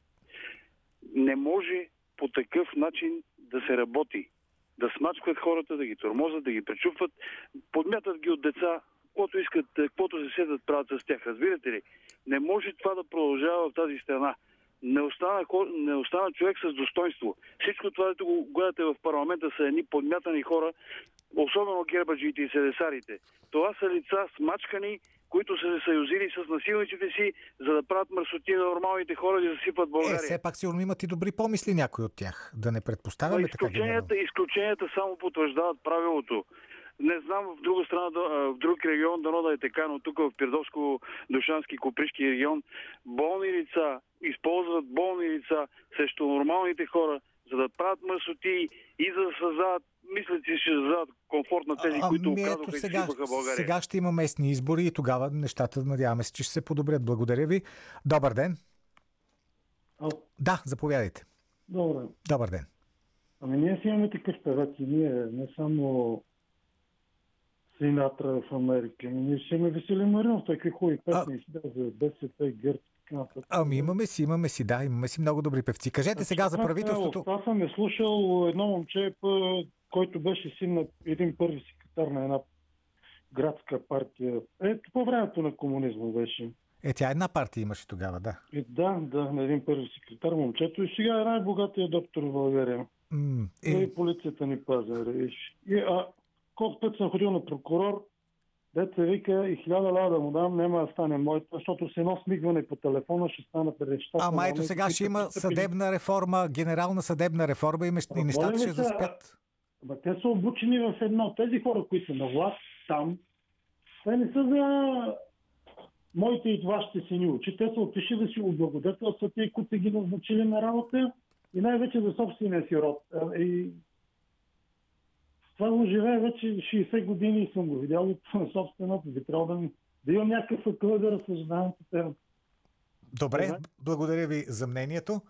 Не може по такъв начин да се работи. Да смачкват хората, да ги тормозят, да ги пречупват, подмятат ги от деца, каквото искат, каквото се седат правят с тях. Разбирате ли? Не може това да продължава в тази страна не остана, не остана човек с достоинство. Всичко това, което го гледате в парламента, са едни подмятани хора, особено гербаджиите и седесарите. Това са лица смачкани, които са се съюзили с насилниците си, за да правят мърсоти на нормалните хора и да засипат Е, България. все пак сигурно имат и добри помисли някои от тях. Да не предпоставяме така изключенията, изключенията само потвърждават правилото. Не знам в друга страна, а, в друг регион дано да е така, но тук в Пирдовско-Душански, Копришки регион, болни лица използват болни лица срещу нормалните хора, за да правят мърсоти и за да създават, мислят си, ще създават комфорт на тези, А, които ами ето оказаха и сега, съсипаха България. сега ще има местни избори и тогава нещата, надяваме се, че ще се подобрят. Благодаря ви. Добър ден. Ало. Да, заповядайте. Добре. Добър ден. Ами ние си имаме такъв певец и ние, не само Синатра в Америка. Ами ние ще имаме Веселин Маринов, той какви хубави песни за БСП, ГЕРБ и. Ами имаме си, имаме си, да, имаме си много добри певци. Кажете сега за правителството. Аз съм е слушал едно момче, който беше син на един първи секретар на една градска партия. Ето по времето на комунизма беше. Е, тя една партия имаше тогава, да. И да, да, на един първи секретар момчето. И сега е най-богатия доктор в България. М, И е, полицията ни пази, виж. И, а, колко път съм ходил на прокурор, деца вика и хиляда лева да му дам, няма да стане моето, защото с едно смигване по телефона ще станат нещата. Ама ето сега ще има съдебна реформа, генерална съдебна реформа и, мещ... и нещата ще заспят. Ама те са обучени в едно. Тези хора, които са на власт там, те не са за моите и вашите сини учи. Те са отишли да си облагодетелстват и които са ги назначили на работа и най-вече за собствения си род. А, И това го живее вече 60 години и съм го видял от собственото. Би трябвало да, ми- да имам някакъв акъл да разсъждавам по темата. Добре, Добре. благодаря ви за мнението.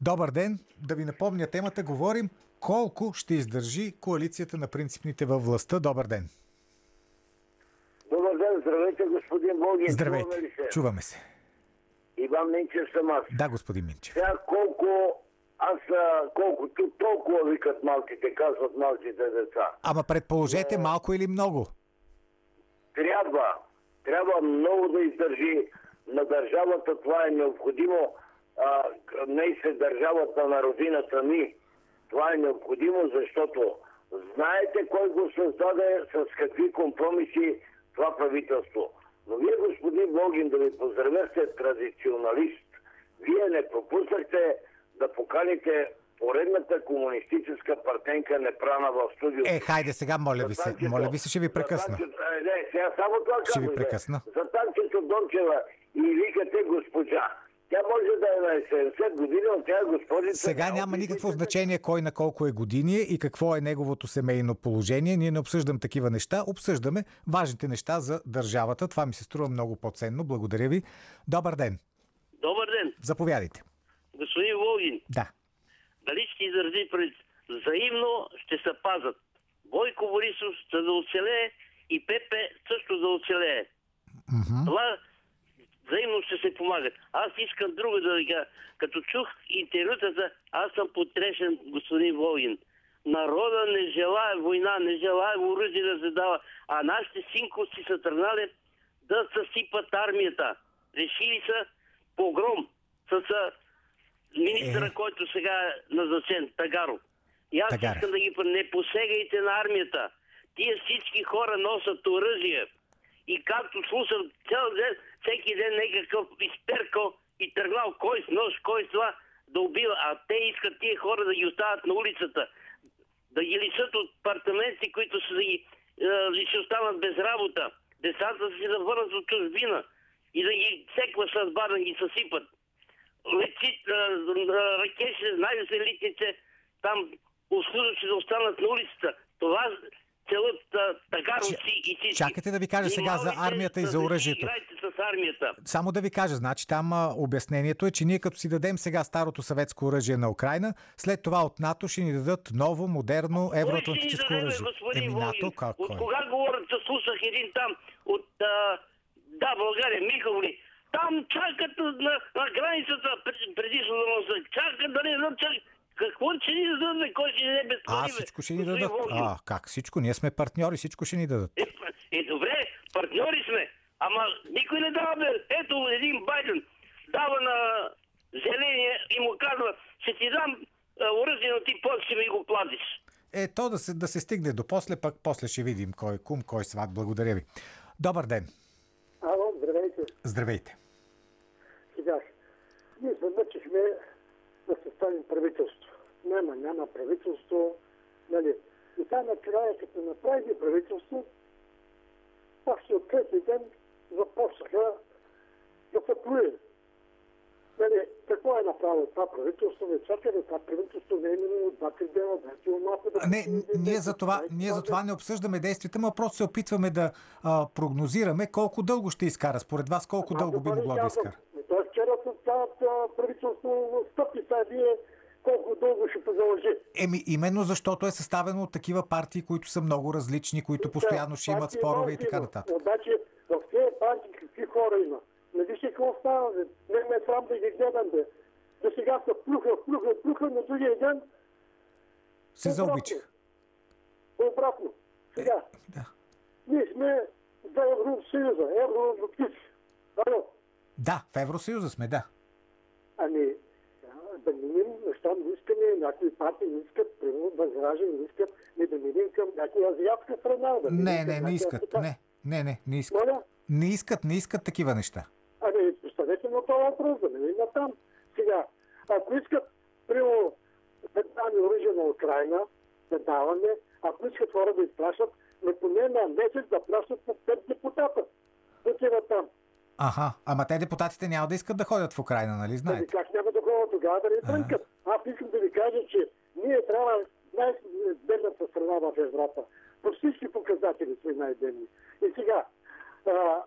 Добър ден. Да ви напомня темата. Говорим колко ще издържи коалицията на принципните във властта. Добър ден. Добър ден, здравейте, господин Богин. Здравейте. Чуваме ли се? Чуваме се. Иван Минчев съм аз. Да, господин Минчев. Сега колко, аз а, колкото толкова викат малките, казват малките деца. Ама предположете малко или много. Трябва, трябва много да издържи на държавата, това е необходимо. А, не се държавата на родината ни. Това е необходимо, защото знаете кой го създаде, с какви компромиси това правителство. Но вие, господин Богин, да ви поздравя, сте традиционалист. Вие не пропуснахте да поканите поредната комунистическа партенка непрана в студиото. Е, хайде сега, моля ви се. Моля ви се, ще ви прекъсна. танчето- е, Не, сега само това Ще ви прекъсна. За танчето Дончева и викате госпожа. Тя може да е на 70 години, но тя е госпожица. Сега няма никакво значение кой на колко е години и какво е неговото семейно положение. Ние не обсъждам такива неща, обсъждаме важните неща за държавата. Това ми се струва много по-ценно. Благодаря ви. Добър ден. Добър ден, Заповядайте. Господин Волгин. Да. Дали ще издържи пред взаимно ще се пазат. Бойко Борисов за да оцелее и Пепе също да оцелее. Това взаимно ще се помагат. Аз искам друго да ви кажа. Като чух интервютата, аз съм потрешен, господин Волгин. Народа не желая война, не желая оръжие да се дава, а нашите синковци са тръгнали да съсипат армията. Решили са погром с а, министъра, Е. който сега е назначен, Тагаров. И аз Тагарев. искам да ги не посегайте на армията. Тия всички хора носят оръжие. И както слушам цял ден, всеки ден някакъв изперкал и тръгнал кой с нож, кой с това да убива. А те искат тия хора да ги оставят на улицата. Да ги лишат от апартаменти, които са да ги, е, ще останат без работа. Децата си да върнат от чужбина. И да ги секва съдба, да ги съсипат. Летит, а, а, ракети, най-елитните там услужващи да останат на улицата. Това целът а, тагаровци и всички. Чакайте да ви кажа сега за армията и за оръжието. Играйте с армията. Само да ви кажа, значи там а, обяснението е, че ние като си дадем сега старото съветско оръжие на Украина, след това от НАТО ще ни дадат ново, модерно евроатлантическо оръжие. Еми? НАТО, как От кога говорят, че слушах един там от а, да, България, Миховли. Там чакат на, на границата пред- преди да носа. Чакат да не дадат чак. Какво ще ни дадат, кой ще ни даде без А, всичко ще ни дадат. А, как всичко? Ние сме партньори, всичко ще ни дадат. Е, е, добре, партньори сме. Ама никой не дава, бе. Ето един Байден дава на зеления и му казва, ще ти дам оръжие, но ти после ще ми го платиш. Е, то да се, да се стигне до после, пък после ще видим кой е кум, кой е сват. Благодаря ви. Добър ден. Ало, здравейте. Здравейте. Ние се мъчихме да съставим правителство. Няма, няма правителство. Нали? И сега накрая, като направи правителство, още от трети ден започнаха да се плюе. Нали, какво е направило това правителство? Не чакай, това правителство не е минало два-три дена, му малко да... Не, ние за това, ние за това не обсъждаме действията, но просто се опитваме да а, прогнозираме колко дълго ще изкара. Според вас колко дълго би могло да изкара? Това правителство стъпи, сега вие колко дълго ще продължи. Еми, именно защото е съставено от такива партии, които са много различни, които постоянно ще имат спорове и така нататък. Обаче в тези партии какви хора има? Не вижте какво става. Не ме е срам да ги гледам, бе. До сега са плюха, плюха, плюха, на другия ден Се заобичих. обратно. Сега, да. ние сме за Евросъюза, евроатлантици. Да, в Евросъюза сме, да. Ами, да минем, не искаме, някои партии не искат, примерно възражен не искат, не да минем към някоя азиатска страна. Да Не, не, не искат. така. Не, не, не, не искат. Моля? Не искат, не искат такива неща. Ами, поставете на този въпрос, да минем на там. Сега, ако искат, примерно, да даваме оръжие на Украина, да даваме, ако искат хора да изпращат, но поне на месец да плащат по 5 депутата. Да отиват там. Аха, ама те депутатите няма да искат да ходят в Украина, нали Ами знаете? как няма да ходят тогава да не трънкат? Аз искам да ви кажа, че ние трябва най-бедната страна в Европа. По всички показатели сме най-бедни. И сега, а,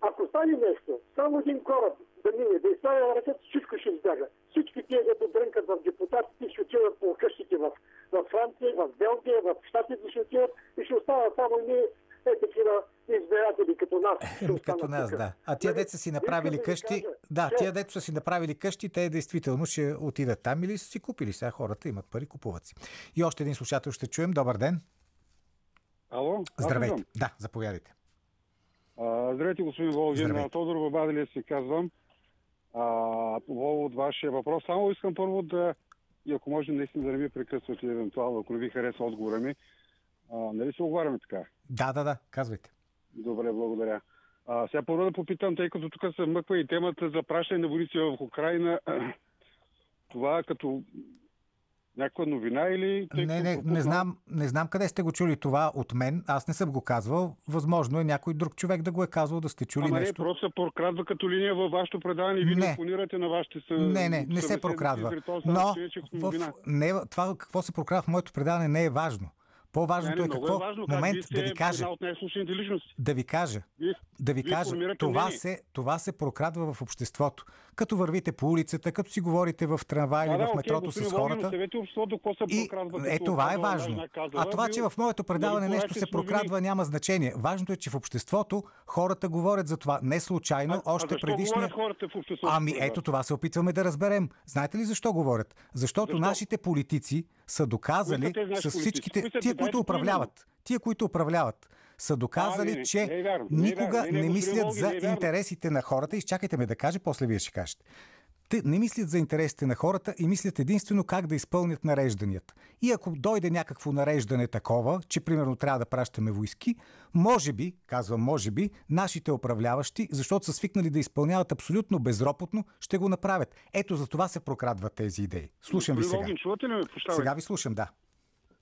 ако стане нещо, само един кораб да мине, да изправя ръката, всичко ще избяга. Всички тия да дрънкат в депутатите, ще отиват по къщите в, в Франция, в Белгия, в Штатите ще отиват и ще остават само ние е такива избиратели като нас. Еми, като нас, тук. да. А тия Нали? деца си направили къщи, кажа, да, че- тия деца са си направили къщи, те действително ще отидат там или са си купили. Сега хората имат пари, купуват си. И още един слушател ще чуем. Добър ден. Ало? Здравейте. съм. Да, заповядайте. А, здравейте, господин Волгин. Тодор Бабаделия се казвам. А, повод вашия въпрос, само искам първо да, и ако може наистина да не ми прекъсвате евентуално, ако не ви хареса отговора ми, а, нали се оговаряме така? Да, да, да, казвайте. Добре, благодаря. А, сега първо да попитам, тъй като тук се мъква и темата за пращане на войници в Украина, това като някаква новина или... тъй Не, не, не знам, не знам къде сте го чули това от мен. Аз не съм го казвал. Възможно е някой друг човек да го е казвал, да сте чули Ама не, нещо. просто се прокрадва като линия във вашето предаване и вие Не. не опонирате на вашите съ... Не, не, не се прокрадва. Но че е в, не, това какво се прокрадва в моето предаване не е важно. По-важното Не, не, е какво... е важно, Момент да ви кажа. една от най-слушаните личности. Да ви кажа. Вие, Да ви вие кажа, това мнение. се, това се прокрадва в обществото. Като вървите по улицата, като си говорите в трамвай или Да, в окей, метрото господин с хората. И е, това е важно. казала, А това, че в моето предаване нещо се прокрадва, няма значение. Важното е, че в обществото хората говорят за това. Не случайно, А- а още защо предишния... хората в обществото? Ами ето това се опитваме да разберем. Знаете ли защо говорят? Защото Защо? нашите политици са доказали с всичките... Тия, които кои управляват. Тия, които управляват, са доказали, А, не, не, че не е вярно, не е никога. Не, не, не господин мислят за не е интересите на хората. Изчакайте ме да кажа, после вие ще кажете. Те не мислят за интересите на хората и мислят единствено как да изпълнят нарежданията. И ако дойде някакво нареждане такова, че примерно трябва да пращаме войски, може би, казвам може би, нашите управляващи, защото са свикнали да изпълняват абсолютно безропотно, ще го направят. Ето за това се прокрадват тези идеи. Слушам ви сега. Сега ви слушам, да.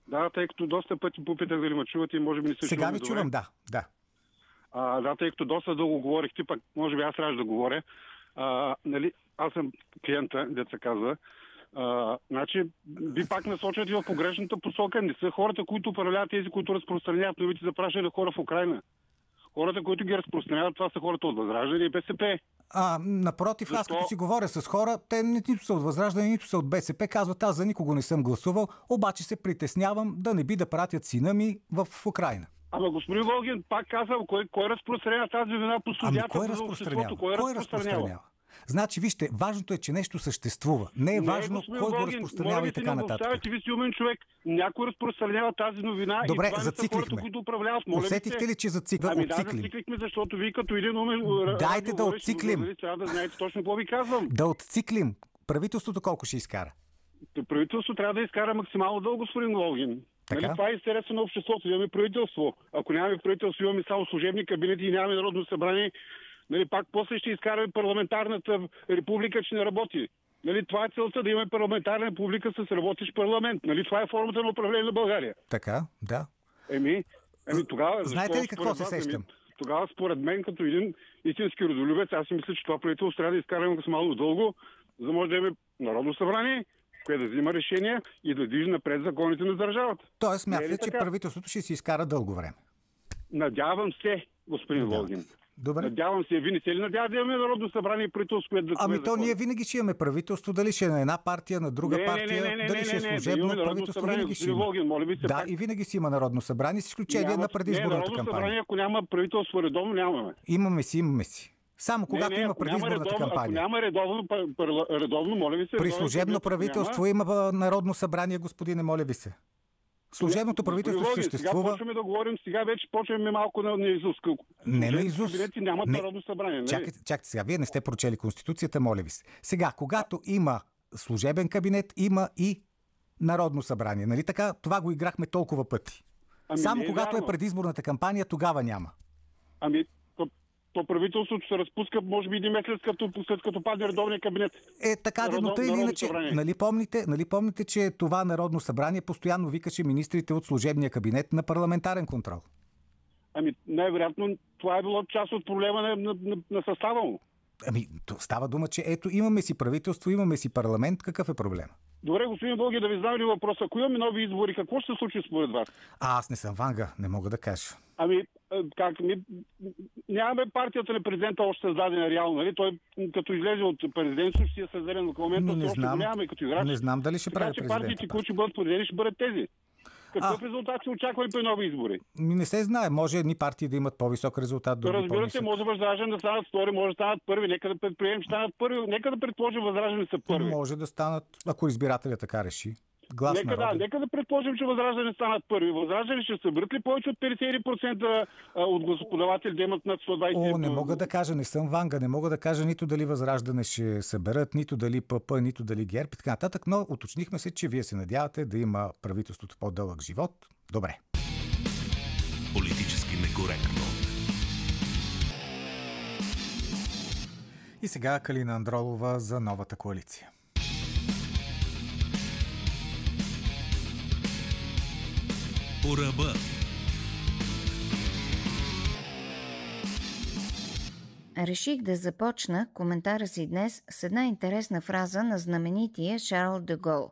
Да, тъй като доста пъти попитах дали ме чувате и може би не се Сега ви чувам, да. да. А, да, тъй като доста дълго говорихте, пък може би аз трябваше да говоря. А, нали, аз съм клиента, деца казва. А, значи, ви пак насочвате в погрешната посока. Не са хората, които управляват тези, които разпространяват новите за пращане на хора в Украина. Хората, които ги разпространяват, това са хората от Възраждане и БСП. А, напротив, аз Защо? като си говоря с хора, те ни- нито са от Възраждане, нито са от БСП, казват, аз за никого не съм гласувал, обаче се притеснявам да не би да пратят сина ми в Украина. Ама господин Волгин, пак казвам, кой, кой разпространява тази вина по Ами студията кой за обществото? Кой, Кой разпространява? разпространява? Значи, вижте, важното е, че нещо съществува. Не е важно господин кой го Волгин, разпространява моля и ви така не нататък. обобщавайте, Вие сте умен човек. Някой разпространява тази новина Добре, и това не са зациклихме. хората, които управляват. Моля ви Усетихте се. ли, че зациква? Ами да, зациклихме, защото вие като един умен Дайте да отциклим. Трябва да знаете точно какво ви казвам. Да отциклим. Правителството колко ще изкара? Правителство трябва да изкара максимално дълго, господин. Така. Нали, това е интереса на обществото. Имаме правителство. Ако нямаме правителство, имаме само служебни кабинети и нямаме народно събрание, нали, пак после ще изкараме парламентарната република, че не работи. Нали, това е целта да имаме парламентарна република с работещ парламент. Нали, това е формата на управление на България. Така, да. Еми, еми тогава... Знаете ли какво се ами, сещам? Тогава, според мен, като един истински родолюбец, аз си мисля, че това правителство трябва да изкараме максимално дълго, за да може да имаме Народно събрание, което да взима решения и да движи напред законите на държавата. Тоест, е ли смятате, че правителството ще си изкара дълго време. Надявам се, господин Волгин. Добре. Надявам се, не се ли надявате да имаме Народно събрание и правителство, което да Ами то ние винаги ще имаме правителство, дали ще е на една партия, на друга Не, не, не, партия, не, не, дали не, ще е не, не, служебно имаме Народно правителство, събрание, винаги ще има. Волгин, моля ви се, Да, пак. и винаги си има народно събрание, с изключение Няма- на Не, предизборната Народно кампания. събрание, ако няма правителство редовно, нямаме. Имаме си, имаме си. Само когато не, не, има ако предизборната редовно, Ако кампания. няма редовно, редовно, моля ви се. При служебно правителство няма. има народно събрание, господине, моля ви се. Служебното правителство Господин Волгин, Сега съществува. почваме да говорим, сега вече почваме малко на, на Изус. Не на Изус. кабинети нямат Не. народно събрание. нали? Чакайте, чакайте сега, вие не сте прочели Конституцията, моля ви се. Сега, когато има служебен кабинет, има и Народно събрание. Нали така? Това го играхме толкова пъти. Ами Само не е когато вярно. е предизборната кампания, тогава няма. Ами, то, то правителството се разпуска, може би един месец като, след като падне редовния кабинет. Е, така, де, но тъй или иначе, нали помните, нали помните, че това Народно събрание постоянно викаше министрите от служебния кабинет на парламентарен контрол? Ами, най-вероятно това е било част от проблема на, на, на, на състава му. Ами, става дума, че ето имаме си правителство, имаме си парламент. Какъв е проблем? Добре, господин Бълги, да ви знам ли въпроса? Ако имаме нови избори, какво ще се случи според вас? А, аз не съм Ванга, не мога да кажа. Ами, как ми... Нямаме партията на президента още създадена реално, нали? Той като излезе от президентство, ще е създаден в момента, Ми не знам. нямаме като играч. Не знам дали ще така прави че партиите, които ще бъдат подредени, ще бъдат тези. Какъв резултат се очаква ли при нови избори? Ми не се знае. Може едни партии да имат по-висок резултат, други Разбира се, може Възраждане да станат втори, може да станат първи. Нека да предприемем, че станат първи. Нека да предположим Възраждане са първи. Може да станат, ако избирателя така реши. Глас Нека, да, народа. нека да предположим, че Възраждане станат първи. Възраждане ще съберат ли повече от 51% от гласоподаватели да имат над 120 О, не мога да кажа, не съм Ванга, не мога да кажа нито дали Възраждане ще съберат, нито дали ПП, нито дали ГЕРБ и така нататък, но уточнихме се, че вие се надявате да има правителството по-дълъг живот. Добре. Политически некоректно. И сега Калина Андролова за новата коалиция. По ръба. Реших да започна коментара си днес с една интересна фраза на знаменития Шарл де Гол,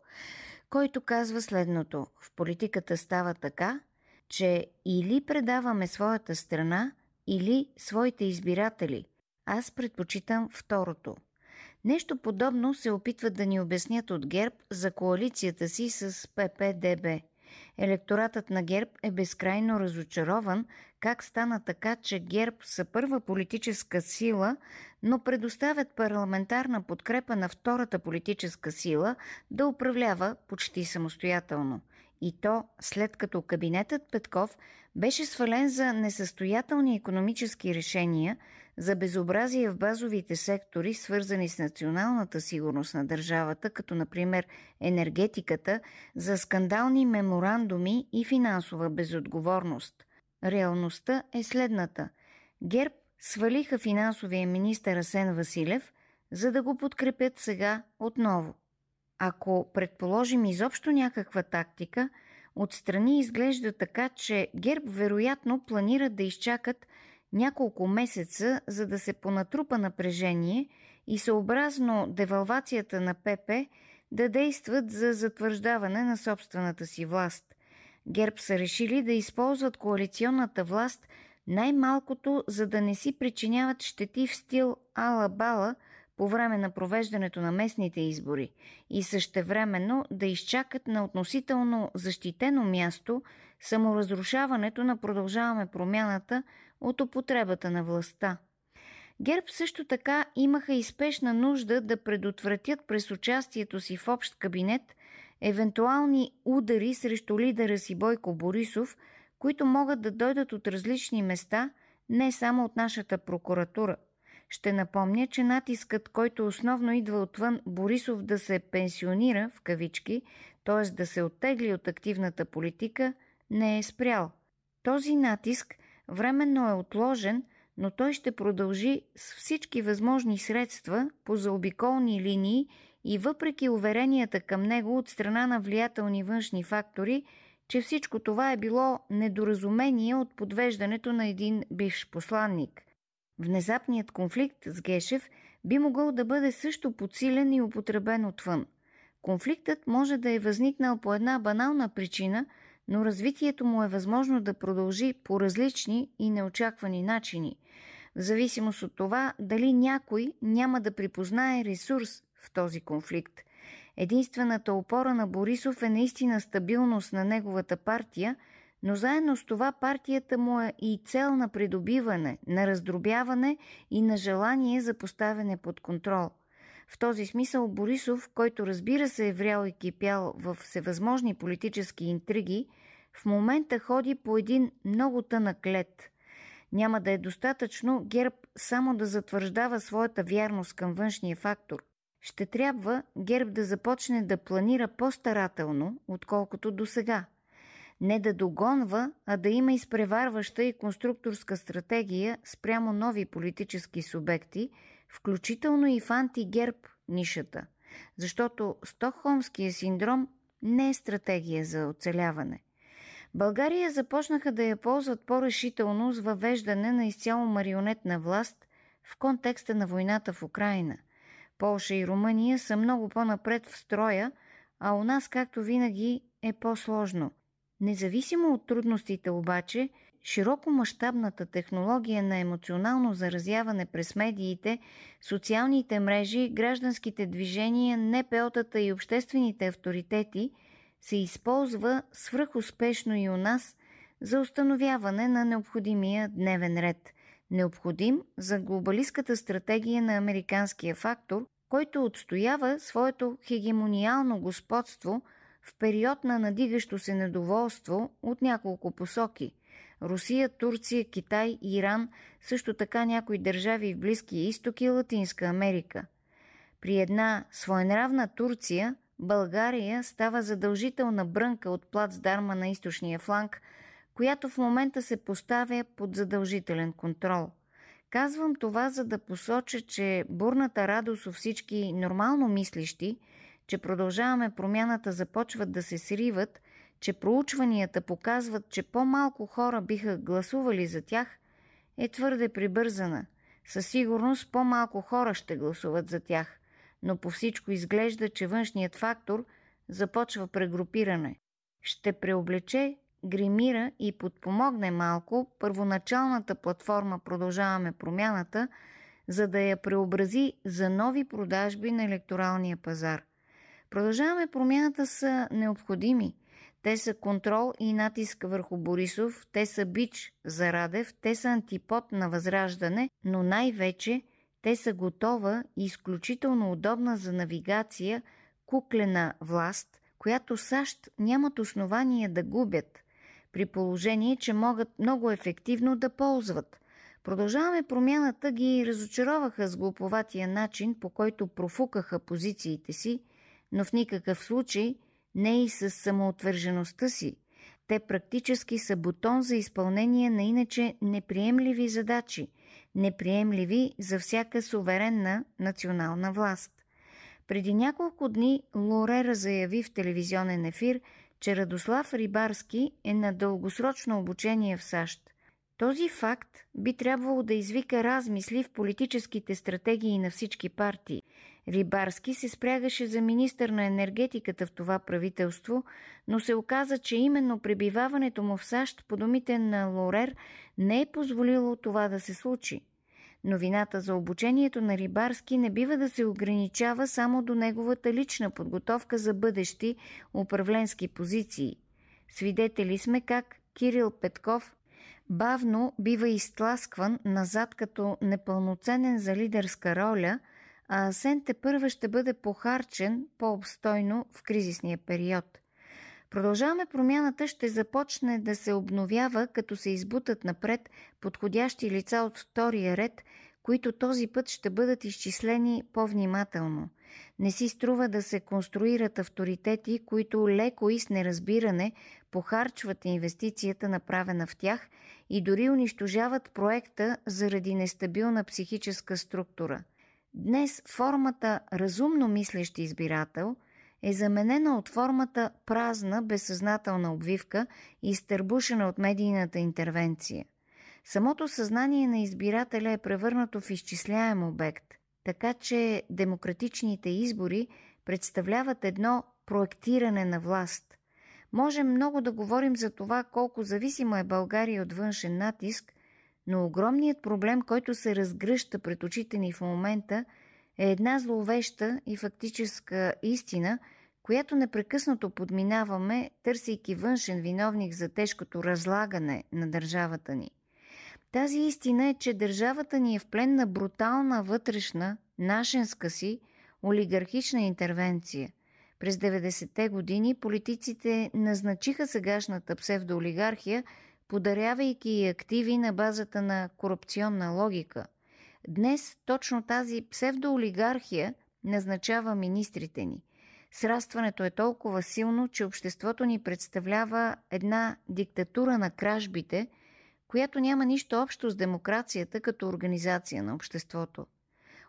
който казва следното. В политиката става така, че или предаваме своята страна, или своите избиратели. Аз предпочитам второто. Нещо подобно се опитват да ни обяснят от ГЕРБ за коалицията си с ППДБ. Електоратът на ГЕРБ е безкрайно разочарован как стана така, че ГЕРБ са първа политическа сила, но предоставят парламентарна подкрепа на втората политическа сила да управлява почти самостоятелно. И то след като кабинетът Петков беше свален за несъстоятелни економически решения, за безобразие в базовите сектори, свързани с националната сигурност на държавата, като например енергетиката, за скандални меморандуми и финансова безотговорност. Реалността е следната. ГЕРБ свалиха финансовия министър Асен Василев, за да го подкрепят сега отново. Ако предположим изобщо някаква тактика, отстрани изглежда така, че ГЕРБ вероятно планират да изчакат няколко месеца, за да се понатрупа напрежение и съобразно девалвацията на ПП да действат за затвърждаване на собствената си власт. ГЕРБ са решили да използват коалиционната власт най-малкото, за да не си причиняват щети в стил ала-бала по време на провеждането на местните избори и същевременно да изчакат на относително защитено място саморазрушаването на продължаваме промяната от употребата на властта. ГЕРБ също така имаха и спешна нужда да предотвратят през участието си в общ кабинет евентуални удари срещу лидера си Бойко Борисов, които могат да дойдат от различни места, не само от нашата прокуратура. Ще напомня, че натискът, който основно идва отвън Борисов да се пенсионира, в кавички, т.е. да се оттегли от активната политика, не е спрял. Този натиск временно е отложен, но той ще продължи с всички възможни средства по заобиколни линии и въпреки уверенията към него от страна на влиятелни външни фактори, че всичко това е било недоразумение от подвеждането на един бивш посланник. Внезапният конфликт с Гешев би могъл да бъде също подсилен и употребен отвън. Конфликтът може да е възникнал по една банална причина, но развитието му е възможно да продължи по различни и неочаквани начини, в зависимост от това дали някой няма да припознае ресурс в този конфликт. Единствената опора на Борисов е наистина стабилност на неговата партия, но заедно с това партията му е и цел на придобиване, на раздробяване и на желание за поставяне под контрол. В този смисъл Борисов, който разбира се е врял и кипял в всевъзможни политически интриги, в момента ходи по един много тънък лед. Няма да е достатъчно ГЕРБ само да затвърждава своята вярност към външния фактор. Ще трябва ГЕРБ да започне да планира по-старателно, отколкото до сега. Не да догонва, а да има изпреварваща и конструкторска стратегия спрямо нови политически субекти, включително и в антигерб нишата. Защото Стокхолмския синдром не е стратегия за оцеляване. България започнаха да я ползват по-решително с въвеждане на изцяло марионетна власт в контекста на войната в Украина. Полша и Румъния са много по-напред в строя, а у нас, както винаги, е по-сложно. Независимо от трудностите обаче, широкомащабната технология на емоционално заразяване през медиите, социалните мрежи, гражданските движения, НПО-тата и обществените авторитети се използва свръхуспешно и у нас за установяване на необходимия дневен ред, необходим за глобалистката стратегия на американския фактор, който отстоява своето хегемониално господство в период на надигащо се недоволство от няколко посоки – Русия, Турция, Китай, Иран, също така някои държави в Близкия изток и Латинска Америка. При една своенравна Турция, България става задължителна брънка от плацдарма на източния фланг, която в момента се поставя под задължителен контрол. Казвам това, за да посоча, че бурната радост у всички нормално мислищи, че продължаваме промяната започват да се сриват – че проучванията показват, че по-малко хора биха гласували за тях, е твърде прибързана. Със сигурност по-малко хора ще гласуват за тях, но по всичко изглежда, че външният фактор започва прегрупиране. Ще преоблече, гримира и подпомогне малко първоначалната платформа Продължаваме промяната, за да я преобрази за нови продажби на електоралния пазар. Продължаваме промяната са необходими – те са контрол и натиск върху Борисов, те са бич за Радев, те са антипод на възраждане, но най-вече те са готова и изключително удобна за навигация куклена власт, която САЩ нямат основания да губят, при положение, че могат много ефективно да ползват. Продължаваме промяната ги разочароваха с глуповатия начин, по който профукаха позициите си, но в никакъв случай – не и с самоотвържеността си. Те практически са бутон за изпълнение на иначе неприемливи задачи, неприемливи за всяка суверенна национална власт. Преди няколко дни Лорера заяви в телевизионен ефир, че Радослав Рибарски е на дългосрочно обучение в САЩ. Този факт би трябвало да извика размисли в политическите стратегии на всички партии – Рибарски се спрягаше за министър на енергетиката в това правителство, но се оказа, че именно пребиваването му в САЩ по думите на Лорер не е позволило това да се случи. Новината за обучението на Рибарски не бива да се ограничава само до неговата лична подготовка за бъдещи управленски позиции. Свидетели сме как Кирил Петков бавно бива изтласкван назад като непълноценен за лидерска роля – а Асен първа ще бъде похарчен по-обстойно в кризисния период. Продължаваме промяната ще започне да се обновява, като се избутат напред подходящи лица от втория ред, които този път ще бъдат изчислени по-внимателно. Не си струва да се конструират авторитети, които леко и с неразбиране похарчват инвестицията направена в тях и дори унищожават проекта заради нестабилна психическа структура – Днес формата разумно мислещ избирател е заменена от формата празна, безсъзнателна обвивка, изтърбушена от медийната интервенция. Самото съзнание на избирателя е превърнато в изчисляем обект, така че демократичните избори представляват едно проектиране на власт. Можем много да говорим за това колко зависима е България от външен натиск, но огромният проблем, който се разгръща пред очите ни в момента, е една зловеща и фактическа истина, която непрекъснато подминаваме, търсейки външен виновник за тежкото разлагане на държавата ни. Тази истина е, че държавата ни е в плен на брутална вътрешна, нашенска си, олигархична интервенция. През 90-те години политиците назначиха сегашната псевдоолигархия – подарявайки активи на базата на корупционна логика. Днес точно тази псевдоолигархия назначава министрите ни. Срастването е толкова силно, че обществото ни представлява една диктатура на кражбите, която няма нищо общо с демокрацията като организация на обществото.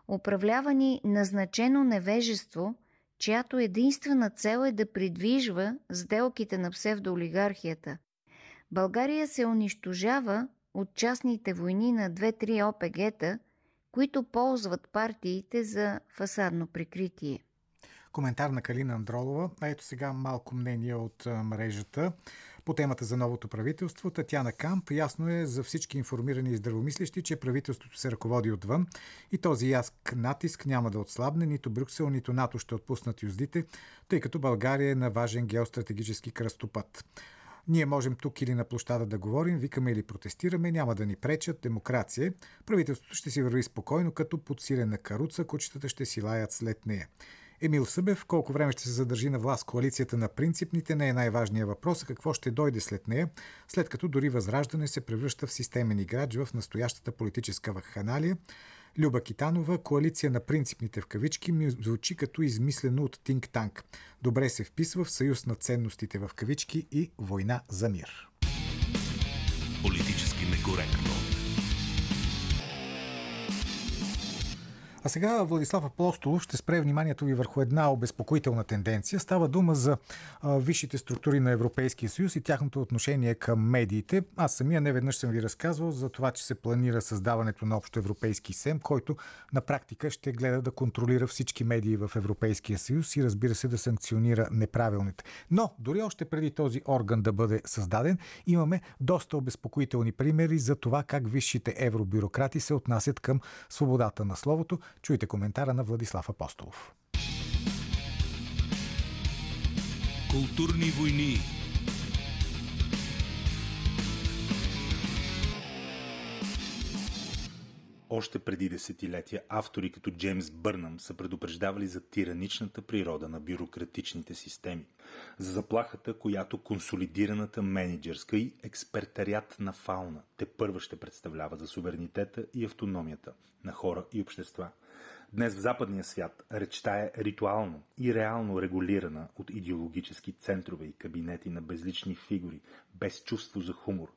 Управлява ни назначено невежество, чиято единствена цел е да придвижва сделките на псевдоолигархията – България се унищожава от частните войни на 2-3 ОПГ-та, които ползват партиите за фасадно прикритие. Коментар на Калина Андролова. А ето сега малко мнение от мрежата. По темата за новото правителство, Татяна Камп, ясно е за всички информирани и здравомислещи, че правителството се ръководи отвън и този яск натиск няма да отслабне, нито Брюксел, нито НАТО ще отпуснат юздите, тъй като България е на важен геостратегически кръстопът. Ние можем тук или на площада да говорим, викаме или протестираме, няма да ни пречат, демокрация. Правителството ще си върви спокойно, като подсилена каруца, кучетата ще си лаят след нея. Емил Събев, колко време ще се задържи на власт коалицията на принципните, не е най-важният въпрос, а какво ще дойде след нея, след като дори Възраждане се превръща в системен играч в настоящата политическа вакханалия. Люба Китанова, коалиция на принципните в кавички, ми звучи като измислено от Тинк Танк. Добре се вписва в съюз на ценностите в кавички и война за мир. Политически некоректно. А сега Владислав Апостолов ще спре вниманието ви върху една обезпокоителна тенденция. Става дума за а, висшите структури на Европейския съюз и тяхното отношение към медиите. Аз самия не веднъж съм ви разказвал за това, че се планира създаването на общо европейски СЕМ, който на практика ще гледа да контролира всички медии в Европейския съюз и разбира се да санкционира неправилните. Но дори още преди този орган да бъде създаден, имаме доста обезпокоителни примери за това как висшите евробюрократи се отнасят към свободата на словото, Чуйте коментара на Владислав Апостолов. Културни войни Още преди десетилетия автори като Джеймс Бърнам са предупреждавали за тираничната природа на бюрократичните системи, за заплахата, която консолидираната менеджерска и експертариат на фауна те първа ще представлява за суверенитета и автономията на хора и общества – Днес в западния свят речта е ритуално и реално регулирана от идеологически центрове и кабинети на безлични фигури, без чувство за хумор,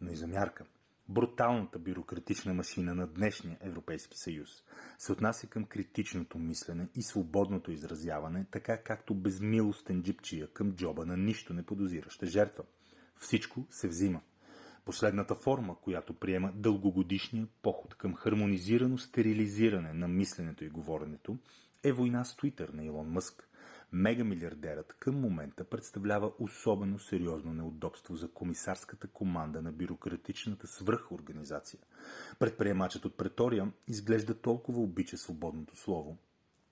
но и за мярка. Бруталната бюрократична машина на днешния Европейски съюз се отнася към критичното мислене и свободното изразяване, така както безмилостен джипчия към джоба на нищо не подозираща жертва. Всичко се взима. Последната форма, която приема дългогодишния поход към хармонизирано стерилизиране на мисленето и говоренето, е война с Твитър на Илон Мъск. Мегамилиардерът към момента представлява особено сериозно неудобство за комисарската команда на бюрократичната свръхорганизация. Предприемачът от Претория изглежда толкова обича свободното слово,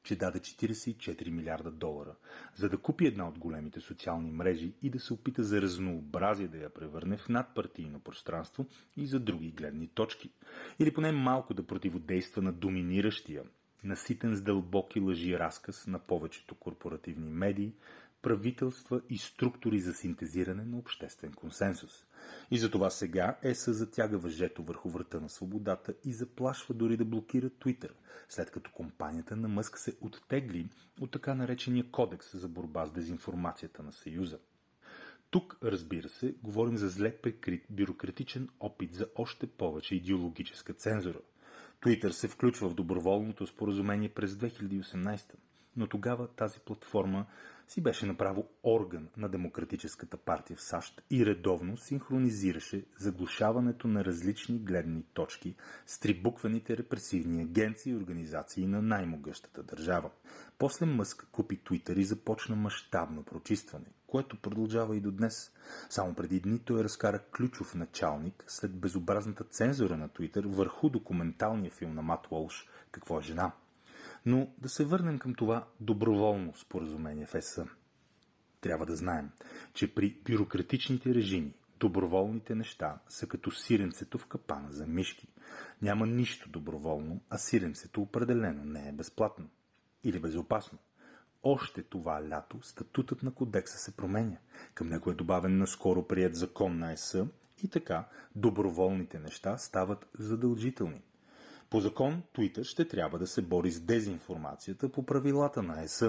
че даде 44 милиарда долара, за да купи една от големите социални мрежи и да се опита за разнообразие да я превърне в надпартийно пространство и за други гледни точки. Или поне малко да противодейства на доминиращия, наситен с дълбоки лъжи разказ на повечето корпоративни медии, правителства и структури за синтезиране на обществен консенсус. И затова сега ЕС затяга въжето върху врата на свободата и заплашва дори да блокира Твитър, след като компанията на Мъск се оттегли от така наречения кодекс за борба с дезинформацията на Съюза. Тук, разбира се, говорим за зле прикрит бюрократичен опит за още повече идеологическа цензура. Твитър се включва в доброволното споразумение през 2018, но тогава тази платформа си беше направо орган на Демократическата партия в САЩ и редовно синхронизираше заглушаването на различни гледни точки с трибукваните репресивни агенции и организации на най-могъщата държава. После Мъск купи Твитър и започна мащабно прочистване, което продължава и до днес. Само преди дни той разкара ключов началник след безобразната цензура на Твитър върху документалния филм на Мат Уолш «Какво е жена?». Но да се върнем към това доброволно споразумение в ЕС. Трябва да знаем, че при бюрократичните режими доброволните неща са като сиренцето в капана за мишки. Няма нищо доброволно, а сиренцето определено не е безплатно или безопасно. Още това лято статутът на кодекса се променя. Към него е добавен наскоро прият закон на ЕС и така доброволните неща стават задължителни. По закон, Twitter ще трябва да се бори с дезинформацията по правилата на ЕС.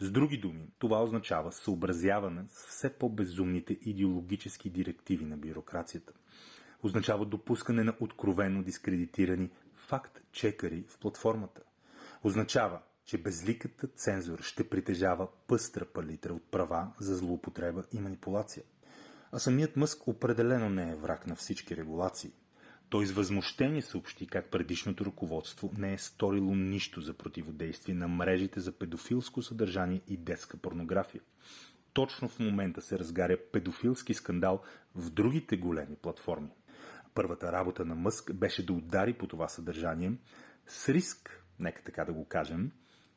С други думи, това означава съобразяване с все по-безумните идеологически директиви на бюрокрацията. Означава допускане на откровено дискредитирани факт-чекари в платформата. Означава, че безликата цензура ще притежава пъстра палитра от права за злоупотреба и манипулация. А самият Мъск определено не е враг на всички регулации. Той с възмущение съобщи как предишното ръководство не е сторило нищо за противодействие на мрежите за педофилско съдържание и детска порнография. Точно в момента се разгаря педофилски скандал в другите големи платформи. Първата работа на Мъск беше да удари по това съдържание с риск, нека така да го кажем,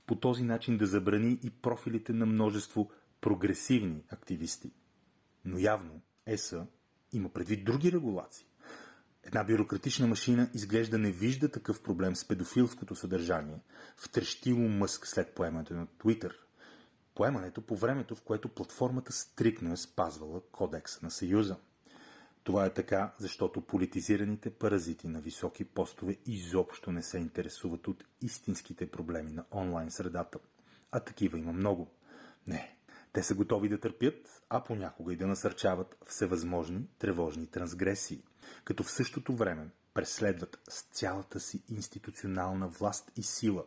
по този начин да забрани и профилите на множество прогресивни активисти. Но явно ЕСА има предвид други регулации. Една бюрократична машина изглежда не вижда такъв проблем с педофилското съдържание, втрещило Мъск след поемането на Твитър. Поемането по времето, в което платформата стрикно е спазвала кодекса на Съюза. Това е така, защото политизираните паразити на високи постове изобщо не се интересуват от истинските проблеми на онлайн средата. А такива има много. Не, те са готови да търпят, а понякога и да насърчават всевъзможни тревожни трансгресии, като в същото време преследват с цялата си институционална власт и сила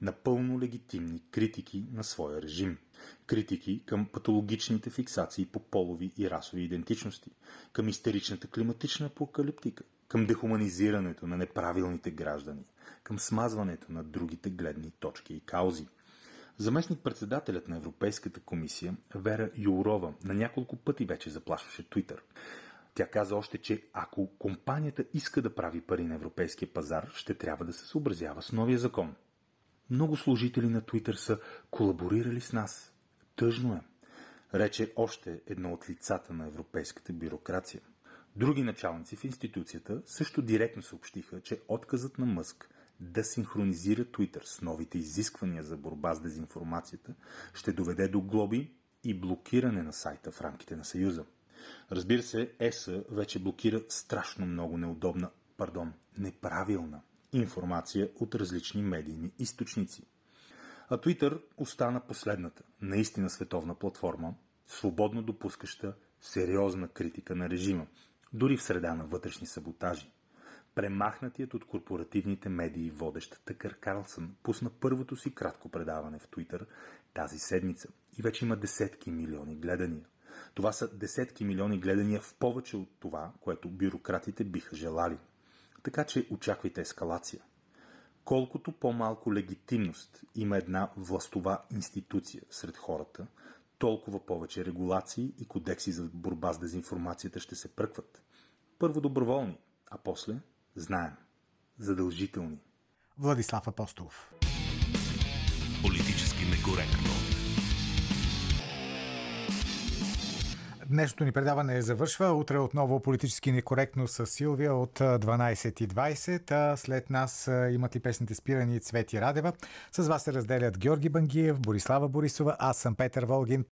напълно легитимни критики на своя режим. Критики към патологичните фиксации по полови и расови идентичности, към истеричната климатична апокалиптика, към дехуманизирането на неправилните граждани, към смазването на другите гледни точки и каузи – Заместник-председателят на Европейската комисия Вера Юрова на няколко пъти вече заплашваше Твитър. Тя каза още, че ако компанията иска да прави пари на европейския пазар, ще трябва да се съобразява с новия закон. Много служители на Твитър са колаборирали с нас. Тъжно е. Рече още едно от лицата на европейската бюрокрация. Други началници в институцията също директно съобщиха, че отказът на Мъск да синхронизира Twitter с новите изисквания за борба с дезинформацията, ще доведе до глоби и блокиране на сайта в рамките на Съюза. Разбира се, ЕСА вече блокира страшно много неудобна, пардон, неправилна информация от различни медийни източници. А Twitter остана последната, наистина световна платформа, свободно допускаща сериозна критика на режима, дори в среда на вътрешни саботажи. Премахнатият от корпоративните медии водещ Тъкър Карлсън пусна първото си кратко предаване в Твитър тази седмица и вече има десетки милиони гледания. Това са десетки милиони гледания в повече от това, което бюрократите биха желали. Така че очаквайте ескалация. Колкото по-малко легитимност има една властова институция сред хората, толкова повече регулации и кодекси за борба с дезинформацията ще се пръкват. Първо доброволни, а после знаем. Задължителни. Владислав Апостолов. Политически некоректно. Днешното ни предаване завършва. Утре отново политически некоректно с Силвия от 12.20. А след нас имат ли песните спирани Цвети Радева. С вас се разделят Георги Бангиев, Борислава Борисова, аз съм Петър Волгин.